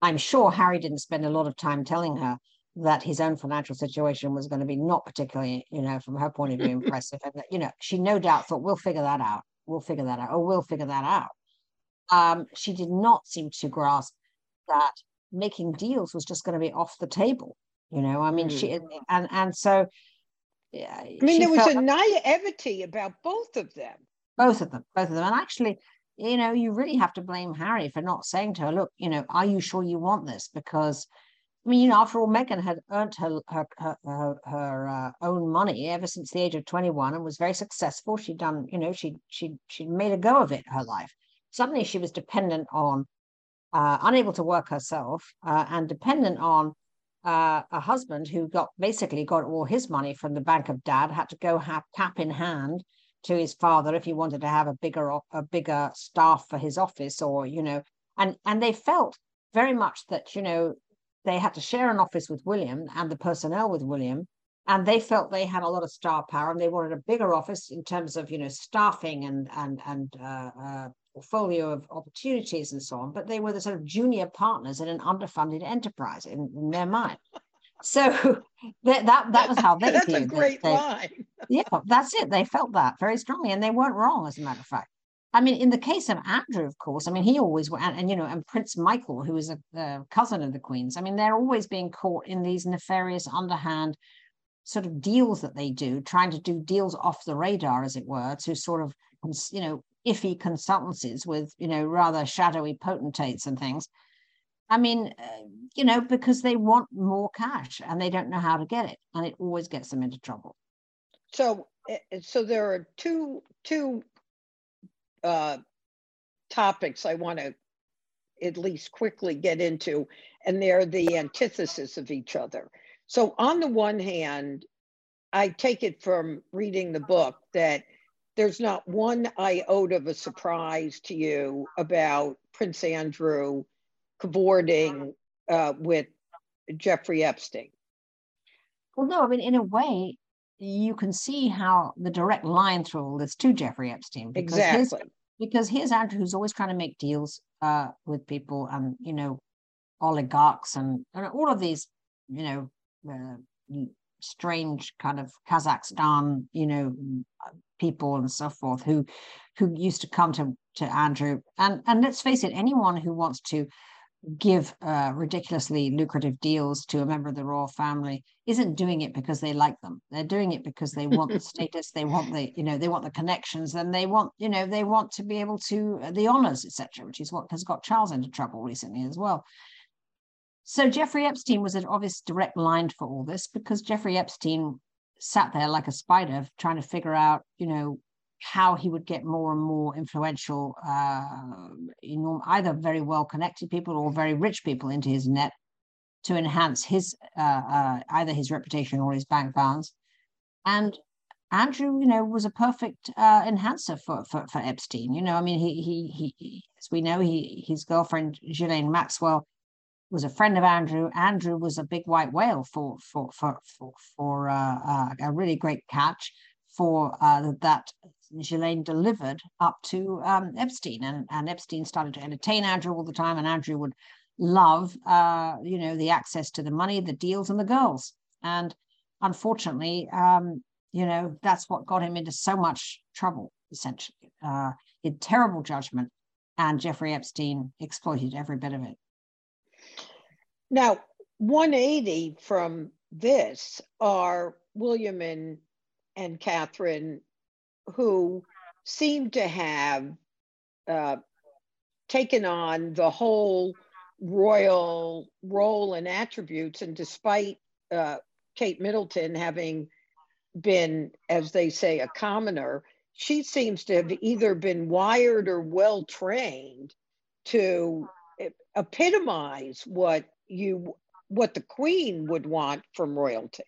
I'm sure Harry didn't spend a lot of time telling her that his own financial situation was going to be not particularly, you know, from her point of view, impressive. And that, you know, she no doubt thought, we'll figure that out. We'll figure that out. Oh, we'll figure that out um, she did not seem to grasp that making deals was just going to be off the table. You know, I mean, mm. she and and so. Yeah, I mean, there was a naivety about both of them. Both of them, both of them, and actually, you know, you really have to blame Harry for not saying to her, "Look, you know, are you sure you want this?" Because I mean, you know, after all, Meghan had earned her her her, her, her uh, own money ever since the age of twenty one and was very successful. She'd done, you know, she she she made a go of it her life suddenly she was dependent on, uh, unable to work herself, uh, and dependent on uh, a husband who got basically got all his money from the bank of dad, had to go have cap in hand to his father if he wanted to have a bigger a bigger staff for his office, or you know, and and they felt very much that you know they had to share an office with William and the personnel with William, and they felt they had a lot of star power and they wanted a bigger office in terms of you know staffing and and and uh, uh, portfolio of opportunities and so on, but they were the sort of junior partners in an underfunded enterprise in, in their mind. So that, that that was how they that's viewed a great they, line. yeah, that's it. They felt that very strongly, and they weren't wrong, as a matter of fact. I mean, in the case of Andrew, of course, I mean, he always and, and you know, and Prince Michael, who is a, a cousin of the Queen's. I mean, they're always being caught in these nefarious, underhand sort of deals that they do, trying to do deals off the radar, as it were, to sort of you know iffy consultancies with you know rather shadowy potentates and things. I mean uh, you know because they want more cash and they don't know how to get it and it always gets them into trouble. So eh, eh, so there are two two uh, topics i want to at least quickly get into and they're the antithesis of each other. So on the one hand i take it from reading the book that there's not one iota of a surprise to you about Prince Andrew cavorting uh, with Jeffrey Epstein. Well, no, I mean, in a way, you can see how the direct line through all this to Jeffrey Epstein. Because exactly. His, because here's Andrew, who's always trying to make deals uh, with people and, you know, oligarchs and, and all of these, you know, uh, strange kind of Kazakhstan, you know, people and so forth who who used to come to to Andrew. And and let's face it, anyone who wants to give uh, ridiculously lucrative deals to a member of the royal family isn't doing it because they like them they're doing it because they want the status they want the you know they want the connections and they want you know they want to be able to uh, the honors etc which is what has got charles into trouble recently as well so jeffrey epstein was an obvious direct line for all this because jeffrey epstein sat there like a spider trying to figure out you know how he would get more and more influential, uh, either very well connected people or very rich people into his net to enhance his uh, uh, either his reputation or his bank balance. And Andrew, you know, was a perfect uh, enhancer for, for for Epstein. You know, I mean, he he he, as we know, he his girlfriend Ghislaine Maxwell was a friend of Andrew. Andrew was a big white whale for for for for for uh, uh, a really great catch for uh, that Ghislaine delivered up to um, Epstein, and, and Epstein started to entertain Andrew all the time, and Andrew would love, uh, you know, the access to the money, the deals, and the girls. And unfortunately, um, you know, that's what got him into so much trouble. Essentially, uh, terrible judgment, and Jeffrey Epstein exploited every bit of it. Now, 180 from this are William and and Catherine who seem to have uh, taken on the whole royal role and attributes. And despite uh, Kate Middleton having been, as they say, a commoner, she seems to have either been wired or well trained to epitomize what you what the queen would want from royalty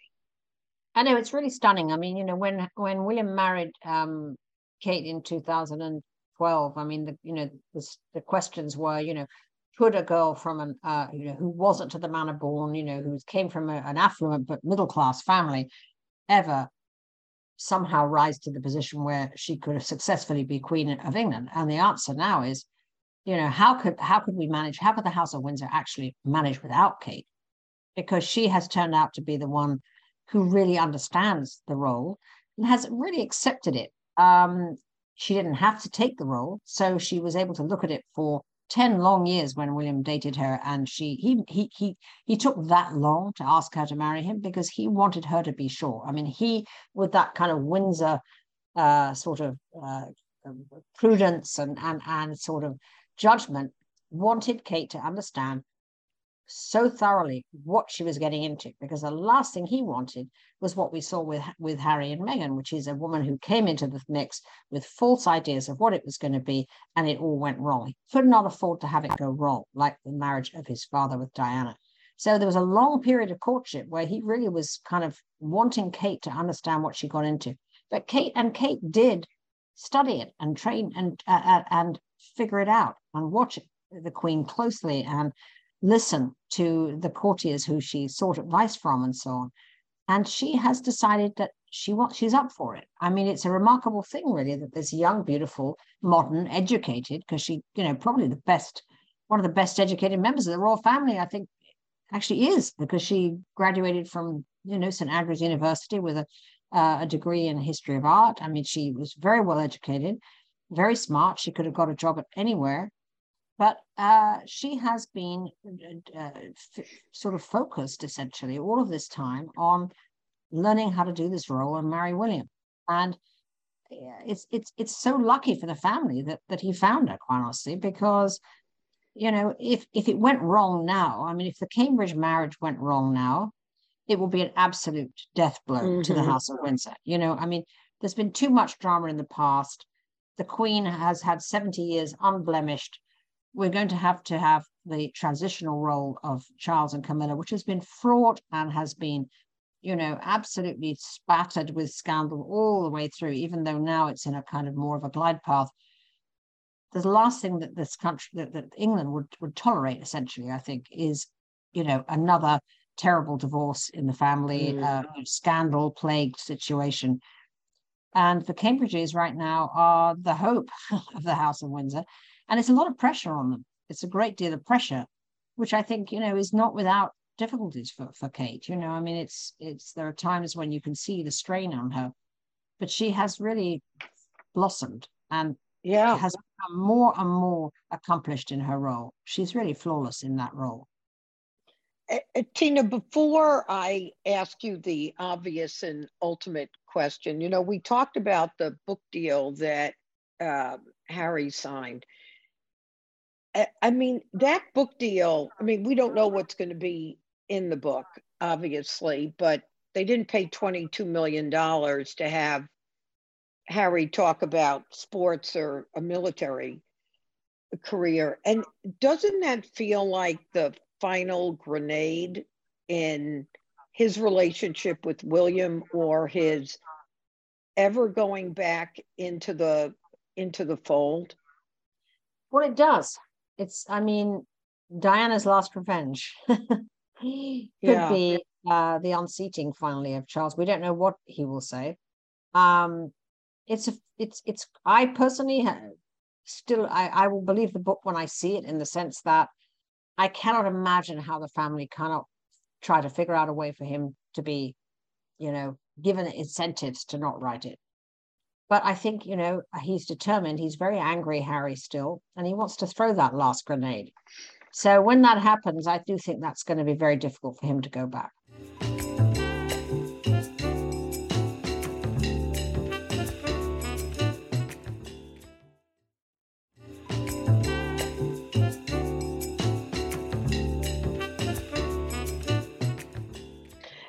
I know it's really stunning. I mean, you know, when when William married um, Kate in 2012, I mean, the you know the, the questions were, you know, could a girl from an uh, you know who wasn't to the manor born, you know, who came from a, an affluent but middle class family, ever somehow rise to the position where she could have successfully be Queen of England? And the answer now is, you know, how could how could we manage? How could the House of Windsor actually manage without Kate? Because she has turned out to be the one who really understands the role and has really accepted it. Um, she didn't have to take the role, so she was able to look at it for 10 long years when William dated her and she he he he he took that long to ask her to marry him because he wanted her to be sure. I mean, he with that kind of Windsor uh, sort of uh, prudence and and and sort of judgment wanted Kate to understand so thoroughly what she was getting into because the last thing he wanted was what we saw with with Harry and Meghan, which is a woman who came into the mix with false ideas of what it was going to be, and it all went wrong. He could not afford to have it go wrong, like the marriage of his father with Diana. So there was a long period of courtship where he really was kind of wanting Kate to understand what she got into. But Kate and Kate did study it and train and uh, uh and figure it out and watch the Queen closely and listen to the courtiers who she sought advice from and so on. And she has decided that she wants she's up for it. I mean, it's a remarkable thing, really, that this young, beautiful, modern, educated, because she, you know, probably the best, one of the best educated members of the royal family, I think, actually is, because she graduated from, you know, St Andrews University with a, uh, a degree in history of art. I mean, she was very well educated, very smart. She could have got a job at anywhere. But uh, she has been uh, f- sort of focused essentially all of this time on learning how to do this role and marry William. And it's it's it's so lucky for the family that that he found her, quite honestly, because you know if if it went wrong now, I mean, if the Cambridge marriage went wrong now, it will be an absolute death blow mm-hmm. to the mm-hmm. House of Windsor. You know, I mean, there's been too much drama in the past. The Queen has had 70 years unblemished we're going to have to have the transitional role of Charles and Camilla, which has been fraught and has been, you know, absolutely spattered with scandal all the way through, even though now it's in a kind of more of a glide path. The last thing that this country, that, that England would, would tolerate, essentially, I think, is, you know, another terrible divorce in the family, mm. uh, scandal plagued situation. And the Cambridges right now are the hope of the House of Windsor and it's a lot of pressure on them. It's a great deal of pressure, which I think you know is not without difficulties for for Kate. You know, I mean, it's it's there are times when you can see the strain on her, but she has really blossomed, and yeah has become more and more accomplished in her role. She's really flawless in that role. Uh, Tina, before I ask you the obvious and ultimate question, you know, we talked about the book deal that uh, Harry signed. I mean, that book deal, I mean, we don't know what's going to be in the book, obviously, but they didn't pay $22 million to have Harry talk about sports or a military career. And doesn't that feel like the final grenade in his relationship with William or his ever going back into the into the fold? Well, it does. It's, I mean, Diana's last revenge could yeah. be uh, the unseating finally of Charles. We don't know what he will say. Um, it's a, it's, it's. I personally still, I, I will believe the book when I see it, in the sense that I cannot imagine how the family cannot try to figure out a way for him to be, you know, given incentives to not write it. But I think, you know, he's determined. He's very angry, Harry, still, and he wants to throw that last grenade. So when that happens, I do think that's going to be very difficult for him to go back.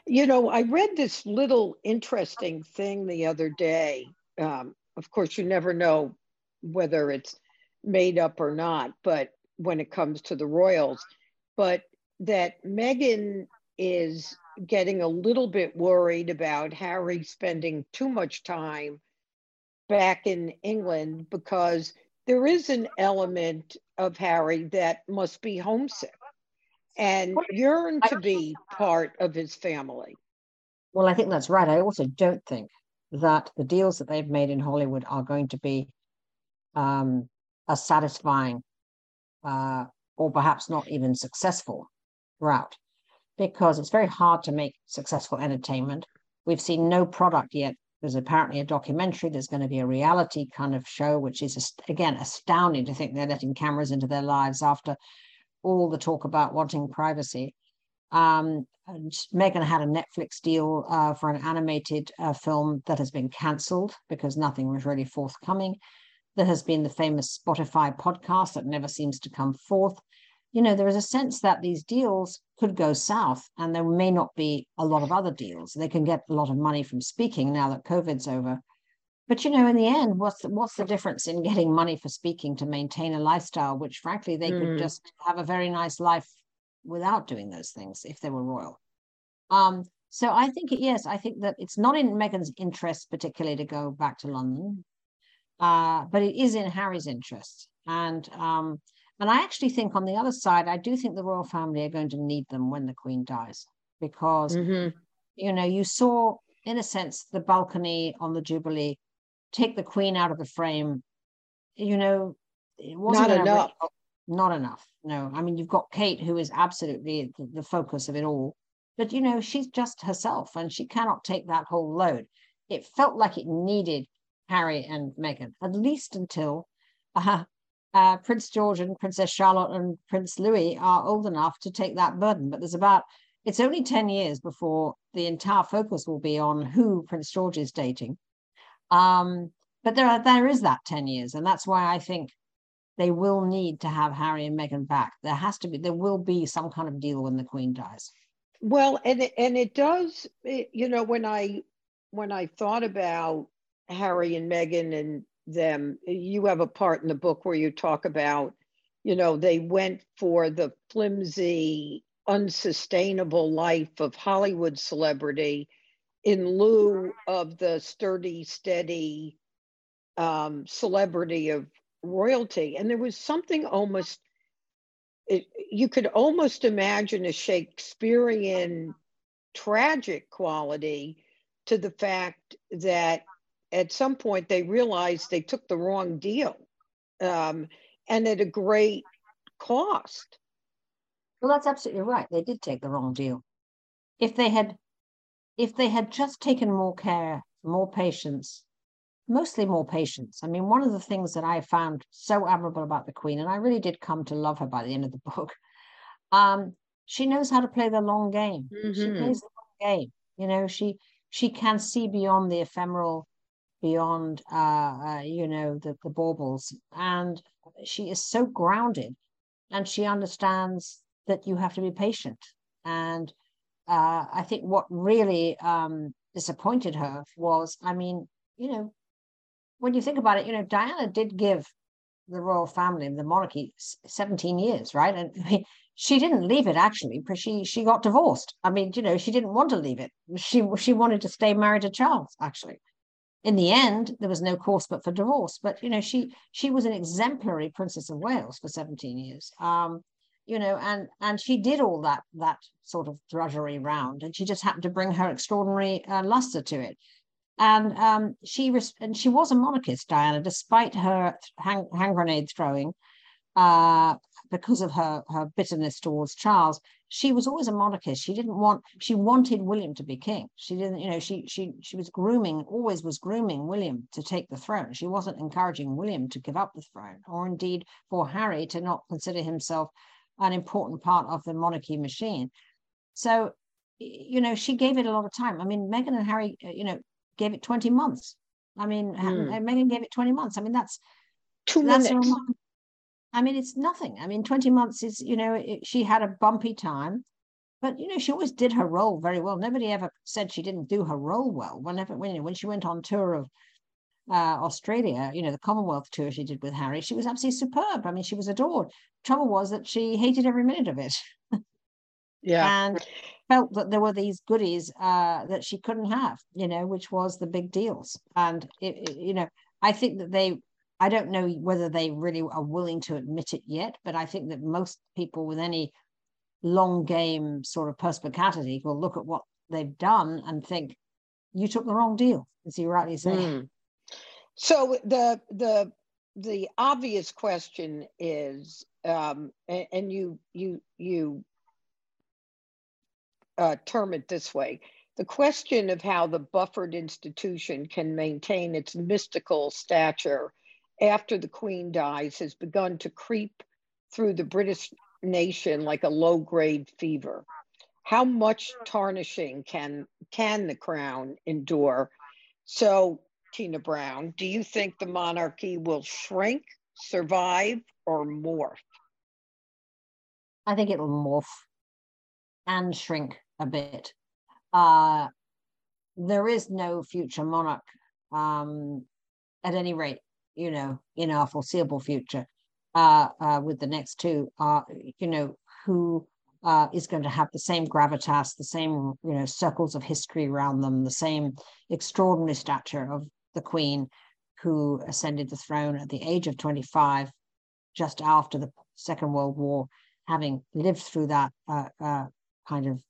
You know, I read this little interesting thing the other day um, of course, you never know whether it's made up or not, but when it comes to the Royals, but that Meghan is getting a little bit worried about Harry spending too much time back in England because there is an element of Harry that must be homesick and yearn to be part of his family. Well, I think that's right. I also don't think that the deals that they've made in Hollywood are going to be um, a satisfying uh, or perhaps not even successful route because it's very hard to make successful entertainment. We've seen no product yet. There's apparently a documentary. There's going to be a reality kind of show, which is, again, astounding to think they're letting cameras into their lives after all the talk about wanting privacy. Um, Meghan had a Netflix deal uh, for an animated uh, film that has been cancelled because nothing was really forthcoming. There has been the famous Spotify podcast that never seems to come forth. You know, there is a sense that these deals could go south and there may not be a lot of other deals. They can get a lot of money from speaking now that COVID's over. But you know, in the end, what's the, what's the difference in getting money for speaking to maintain a lifestyle, which frankly they mm. could hmm. just have a very nice life without doing those things if they were royal. Um, so I think, yes, I think that it's not in Meghan's interest particularly to go back to London, uh, but it is in Harry's interest. And um, and I actually think on the other side, I do think the royal family are going to need them when the Queen dies, because mm-hmm. you know you saw, in a sense, the balcony on the Jubilee take the Queen out of the frame. You know, it wasn't not enough. Really, not enough. No, I mean, you've got Kate, who is absolutely the, focus of it all. But, you know, she's just herself and she cannot take that whole load. It felt like it needed Harry and Meghan, at least until uh, uh, Prince George and Princess Charlotte and Prince Louis are old enough to take that burden. But there's about, it's only 10 years before the entire focus will be on who Prince George is dating. Um, but there are, there is that 10 years. And that's why I think they will need to have Harry and Meghan back. There has to be, there will be some kind of deal when the Queen dies. Well, and it, and it does, it, you know, when I when I thought about Harry and Meghan and them, you have a part in the book where you talk about, you know, they went for the flimsy, unsustainable life of Hollywood celebrity in lieu of the sturdy, steady um, celebrity of royalty. And there was something almost, it, you could almost imagine a Shakespearean tragic quality to the fact that at some point they realized they took the wrong deal um, and at a great cost. Well, that's absolutely right. They did take the wrong deal. If they had, if they had just taken more care, more patience, mostly more patience. I mean, one of the things that I found so admirable about the Queen, and I really did come to love her by the end of the book, um, she knows how to play the long game. Mm-hmm. She plays the long game. You know, she she can see beyond the ephemeral, beyond uh, uh, you know the the baubles, and she is so grounded, and she understands that you have to be patient. And uh, I think what really um, disappointed her was, I mean, you know, when you think about it, you know, Diana did give the royal family, the monarchy, 17 years, right? And I mean, she didn't leave it actually, because she she got divorced. I mean, you know, she didn't want to leave it. She she wanted to stay married to Charles, actually. In the end, there was no course but for divorce. But you know, she she was an exemplary Princess of Wales for 17 years. Um, you know, and and she did all that that sort of drudgery round, and she just happened to bring her extraordinary uh, luster to it and um, she res- and she was a monarchist, Diana, despite her hand, grenade throwing, uh, because of her her bitterness towards Charles. She was always a monarchist. She didn't want. She wanted William to be king. She didn't. You know. She she she was grooming. Always was grooming William to take the throne. She wasn't encouraging William to give up the throne, or indeed for Harry to not consider himself an important part of the monarchy machine. So you know, she gave it a lot of time. I mean, Meghan and Harry, uh, you know, gave it 20 months. I mean, mm. Meghan gave it 20 months. I mean, that's two that's minutes. I mean, it's nothing. I mean, 20 months is, you know, it, she had a bumpy time, but, you know, she always did her role very well. Nobody ever said she didn't do her role well. Whenever, when, when she went on tour of uh, Australia, you know, the Commonwealth tour she did with Harry, she was absolutely superb. I mean, she was adored. Trouble was that she hated every minute of it. yeah. And felt that there were these goodies uh, that she couldn't have, you know, which was the big deals. And, it, it, you know, I think that they, I don't know whether they really are willing to admit it yet, but I think that most people with any long game sort of perspicacity will look at what they've done and think, you took the wrong deal, as you rightly say. Mm. So the the the obvious question is, um, and, and you you you uh, term it this way the question of how the buffered institution can maintain its mystical stature after the Queen dies has begun to creep through the British nation like a low grade fever. How much tarnishing can can the crown endure? So, Tina Brown, do you think the monarchy will shrink, survive, or morph? I think it'll morph and shrink a bit. Uh, there is no future monarch, um, at any rate, you know, in our foreseeable future, uh, uh, with the next two, uh, you know, who uh, is going to have the same gravitas, the same, you know, circles of history around them, the same extraordinary stature of the Queen, who ascended the throne at the age of 25, just after the Second World War, having lived through that uh, uh, kind of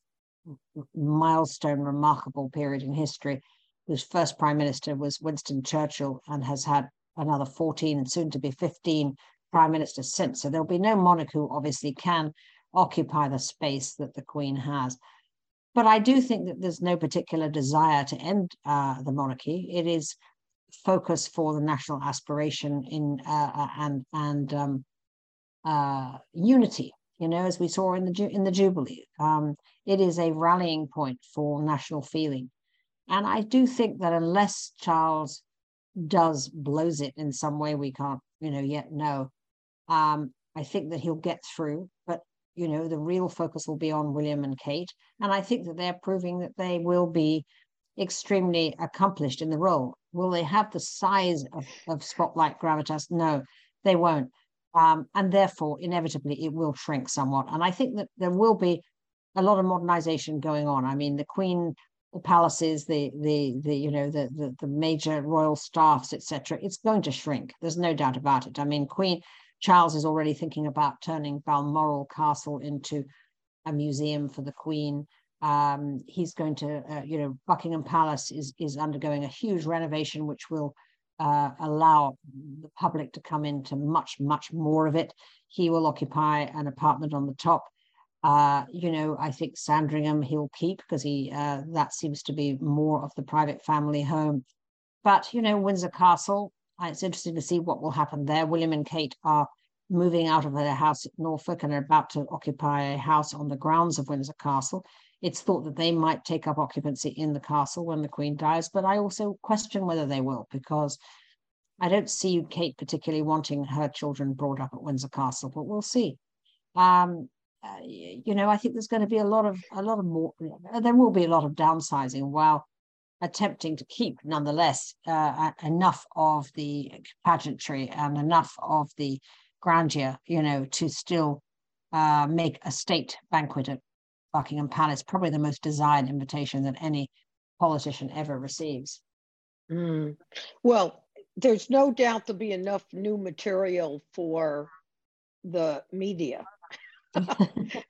milestone, remarkable period in history, whose first prime minister was Winston Churchill and has had another 14 and soon to be 15 prime ministers since. So there'll be no monarch who obviously can occupy the space that the Queen has. But I do think that there's no particular desire to end uh, the monarchy. It is focus for the national aspiration in uh, uh and and um, uh, unity you know, as we saw in the in the Jubilee. Um, it is a rallying point for national feeling, and I do think that unless Charles does blows it in some way, we can't, you know, yet know. Um, I think that he'll get through, but you know, the real focus will be on William and Kate, and I think that they're proving that they will be extremely accomplished in the role. Will they have the size of, of spotlight gravitas? No, they won't. Um, and therefore, inevitably, it will shrink somewhat. And I think that there will be a lot of modernization going on. I mean, the Queen the palaces, the the the you know the the, the major royal staffs, etc. It's going to shrink. There's no doubt about it. I mean, Queen Charles is already thinking about turning Balmoral Castle into a museum for the Queen. Um, he's going to, uh, you know, Buckingham Palace is is undergoing a huge renovation, which will uh, allow the public to come into much, much more of it. He will occupy an apartment on the top. Uh, you know, I think Sandringham he'll keep because he uh, that seems to be more of the private family home. But, you know, Windsor Castle, it's interesting to see what will happen there. William and Kate are moving out of their house at Norfolk and are about to occupy a house on the grounds of Windsor Castle. It's thought that they might take up occupancy in the castle when the Queen dies, but I also question whether they will because I don't see Kate particularly wanting her children brought up at Windsor Castle, but we'll see. Um, uh, you know, I think there's going to be a lot of a lot of more. There will be a lot of downsizing while attempting to keep, nonetheless, uh, enough of the pageantry and enough of the grandeur, you know, to still uh, make a state banquet at Buckingham Palace probably the most desired invitation that any politician ever receives. Mm. Well, there's no doubt there'll be enough new material for the media.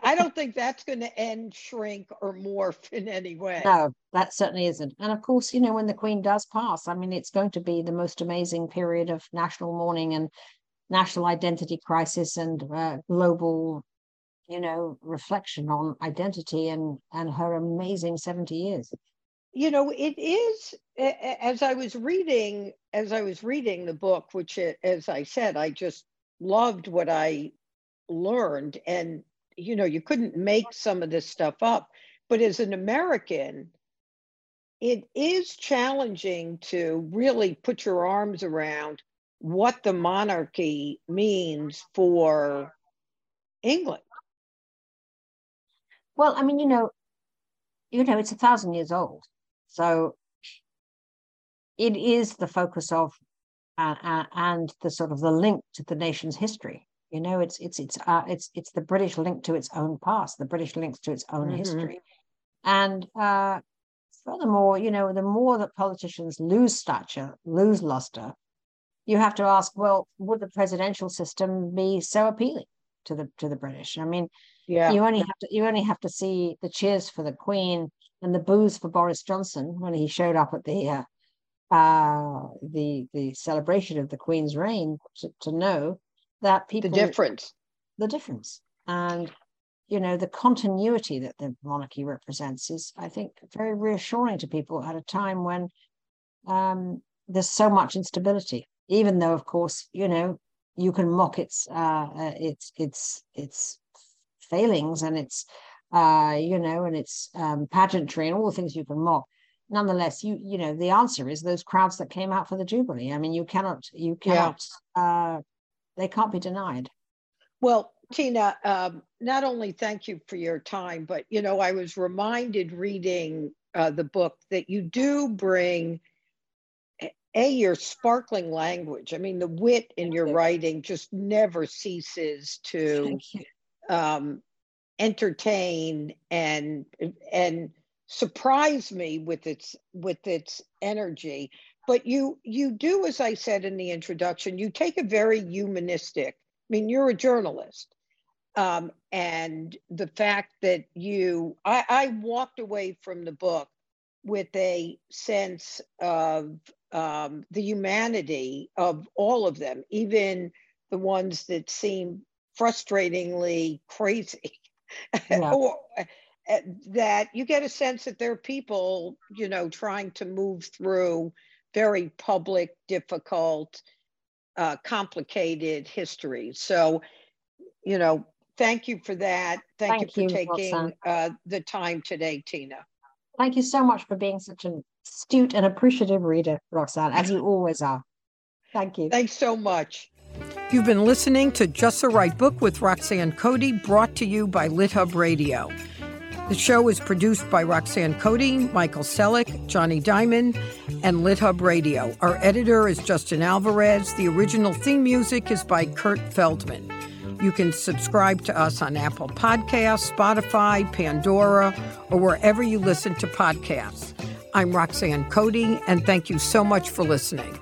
I don't think that's going to end, shrink, or morph in any way. No, that certainly isn't. And of course, you know, when the Queen does pass, I mean, it's going to be the most amazing period of national mourning and national identity crisis and uh, global you know reflection on identity and and her amazing 70 years you know it is as i was reading as i was reading the book which as i said i just loved what i learned and you know you couldn't make some of this stuff up but as an american it is challenging to really put your arms around what the monarchy means for England. Well, I mean, you know, you know, it's a thousand years old, so it is the focus of uh, uh, and the sort of the link to the nation's history. You know, it's it's it's uh, it's it's the British link to its own past, the British links to its own mm-hmm. history, and uh, furthermore, you know, the more that politicians lose stature, lose luster, you have to ask, well, would the presidential system be so appealing to the to the British? I mean, yeah, you only have to you only have to see the cheers for the Queen and the boos for Boris Johnson when he showed up at the uh, uh, the the celebration of the Queen's reign to, to know that people the difference. The difference. And you know the continuity that the monarchy represents is i think very reassuring to people at a time when um, there's so much instability even though, of course, you know, you can mock its uh, uh, its its its failings and its uh, you know and its um, pageantry and all the things you can mock. Nonetheless, you you know the answer is those crowds that came out for the jubilee. I mean, you cannot you cannot yeah. uh, they can't be denied. Well, Tina, um, not only thank you for your time, but you know, I was reminded reading uh, the book that you do bring a your sparkling language i mean the wit in your writing just never ceases to um, entertain and and surprise me with its with its energy. But you you do as i said in the introduction you take a very humanistic i mean you're a journalist um, and the fact that you I, I walked away from the book with a sense of um, the humanity of all of them, even the ones that seem frustratingly crazy. Yeah. or, uh, that you get a sense that there are people, you know, trying to move through very public, difficult, uh, complicated history. So, you know, thank you for that. Thank, thank you for you, taking uh, the time today, Tina. Thank you so much for being such an astute and appreciative reader, Roxanne, as you always are. Thank you. Thanks so much. You've been listening to Just the Right Book with Roxanne Coady, brought to you by LitHub Radio. The show is produced by Roxanne Coady, Michael Selleck, Jonny Diamond, and LitHub Radio. Our editor is Justin Alvarez. The original theme music is by Kurt Feldman. You can subscribe to us on Apple Podcasts, Spotify, Pandora, or wherever you listen to podcasts. I'm Roxanne Coady, and thank you so much for listening.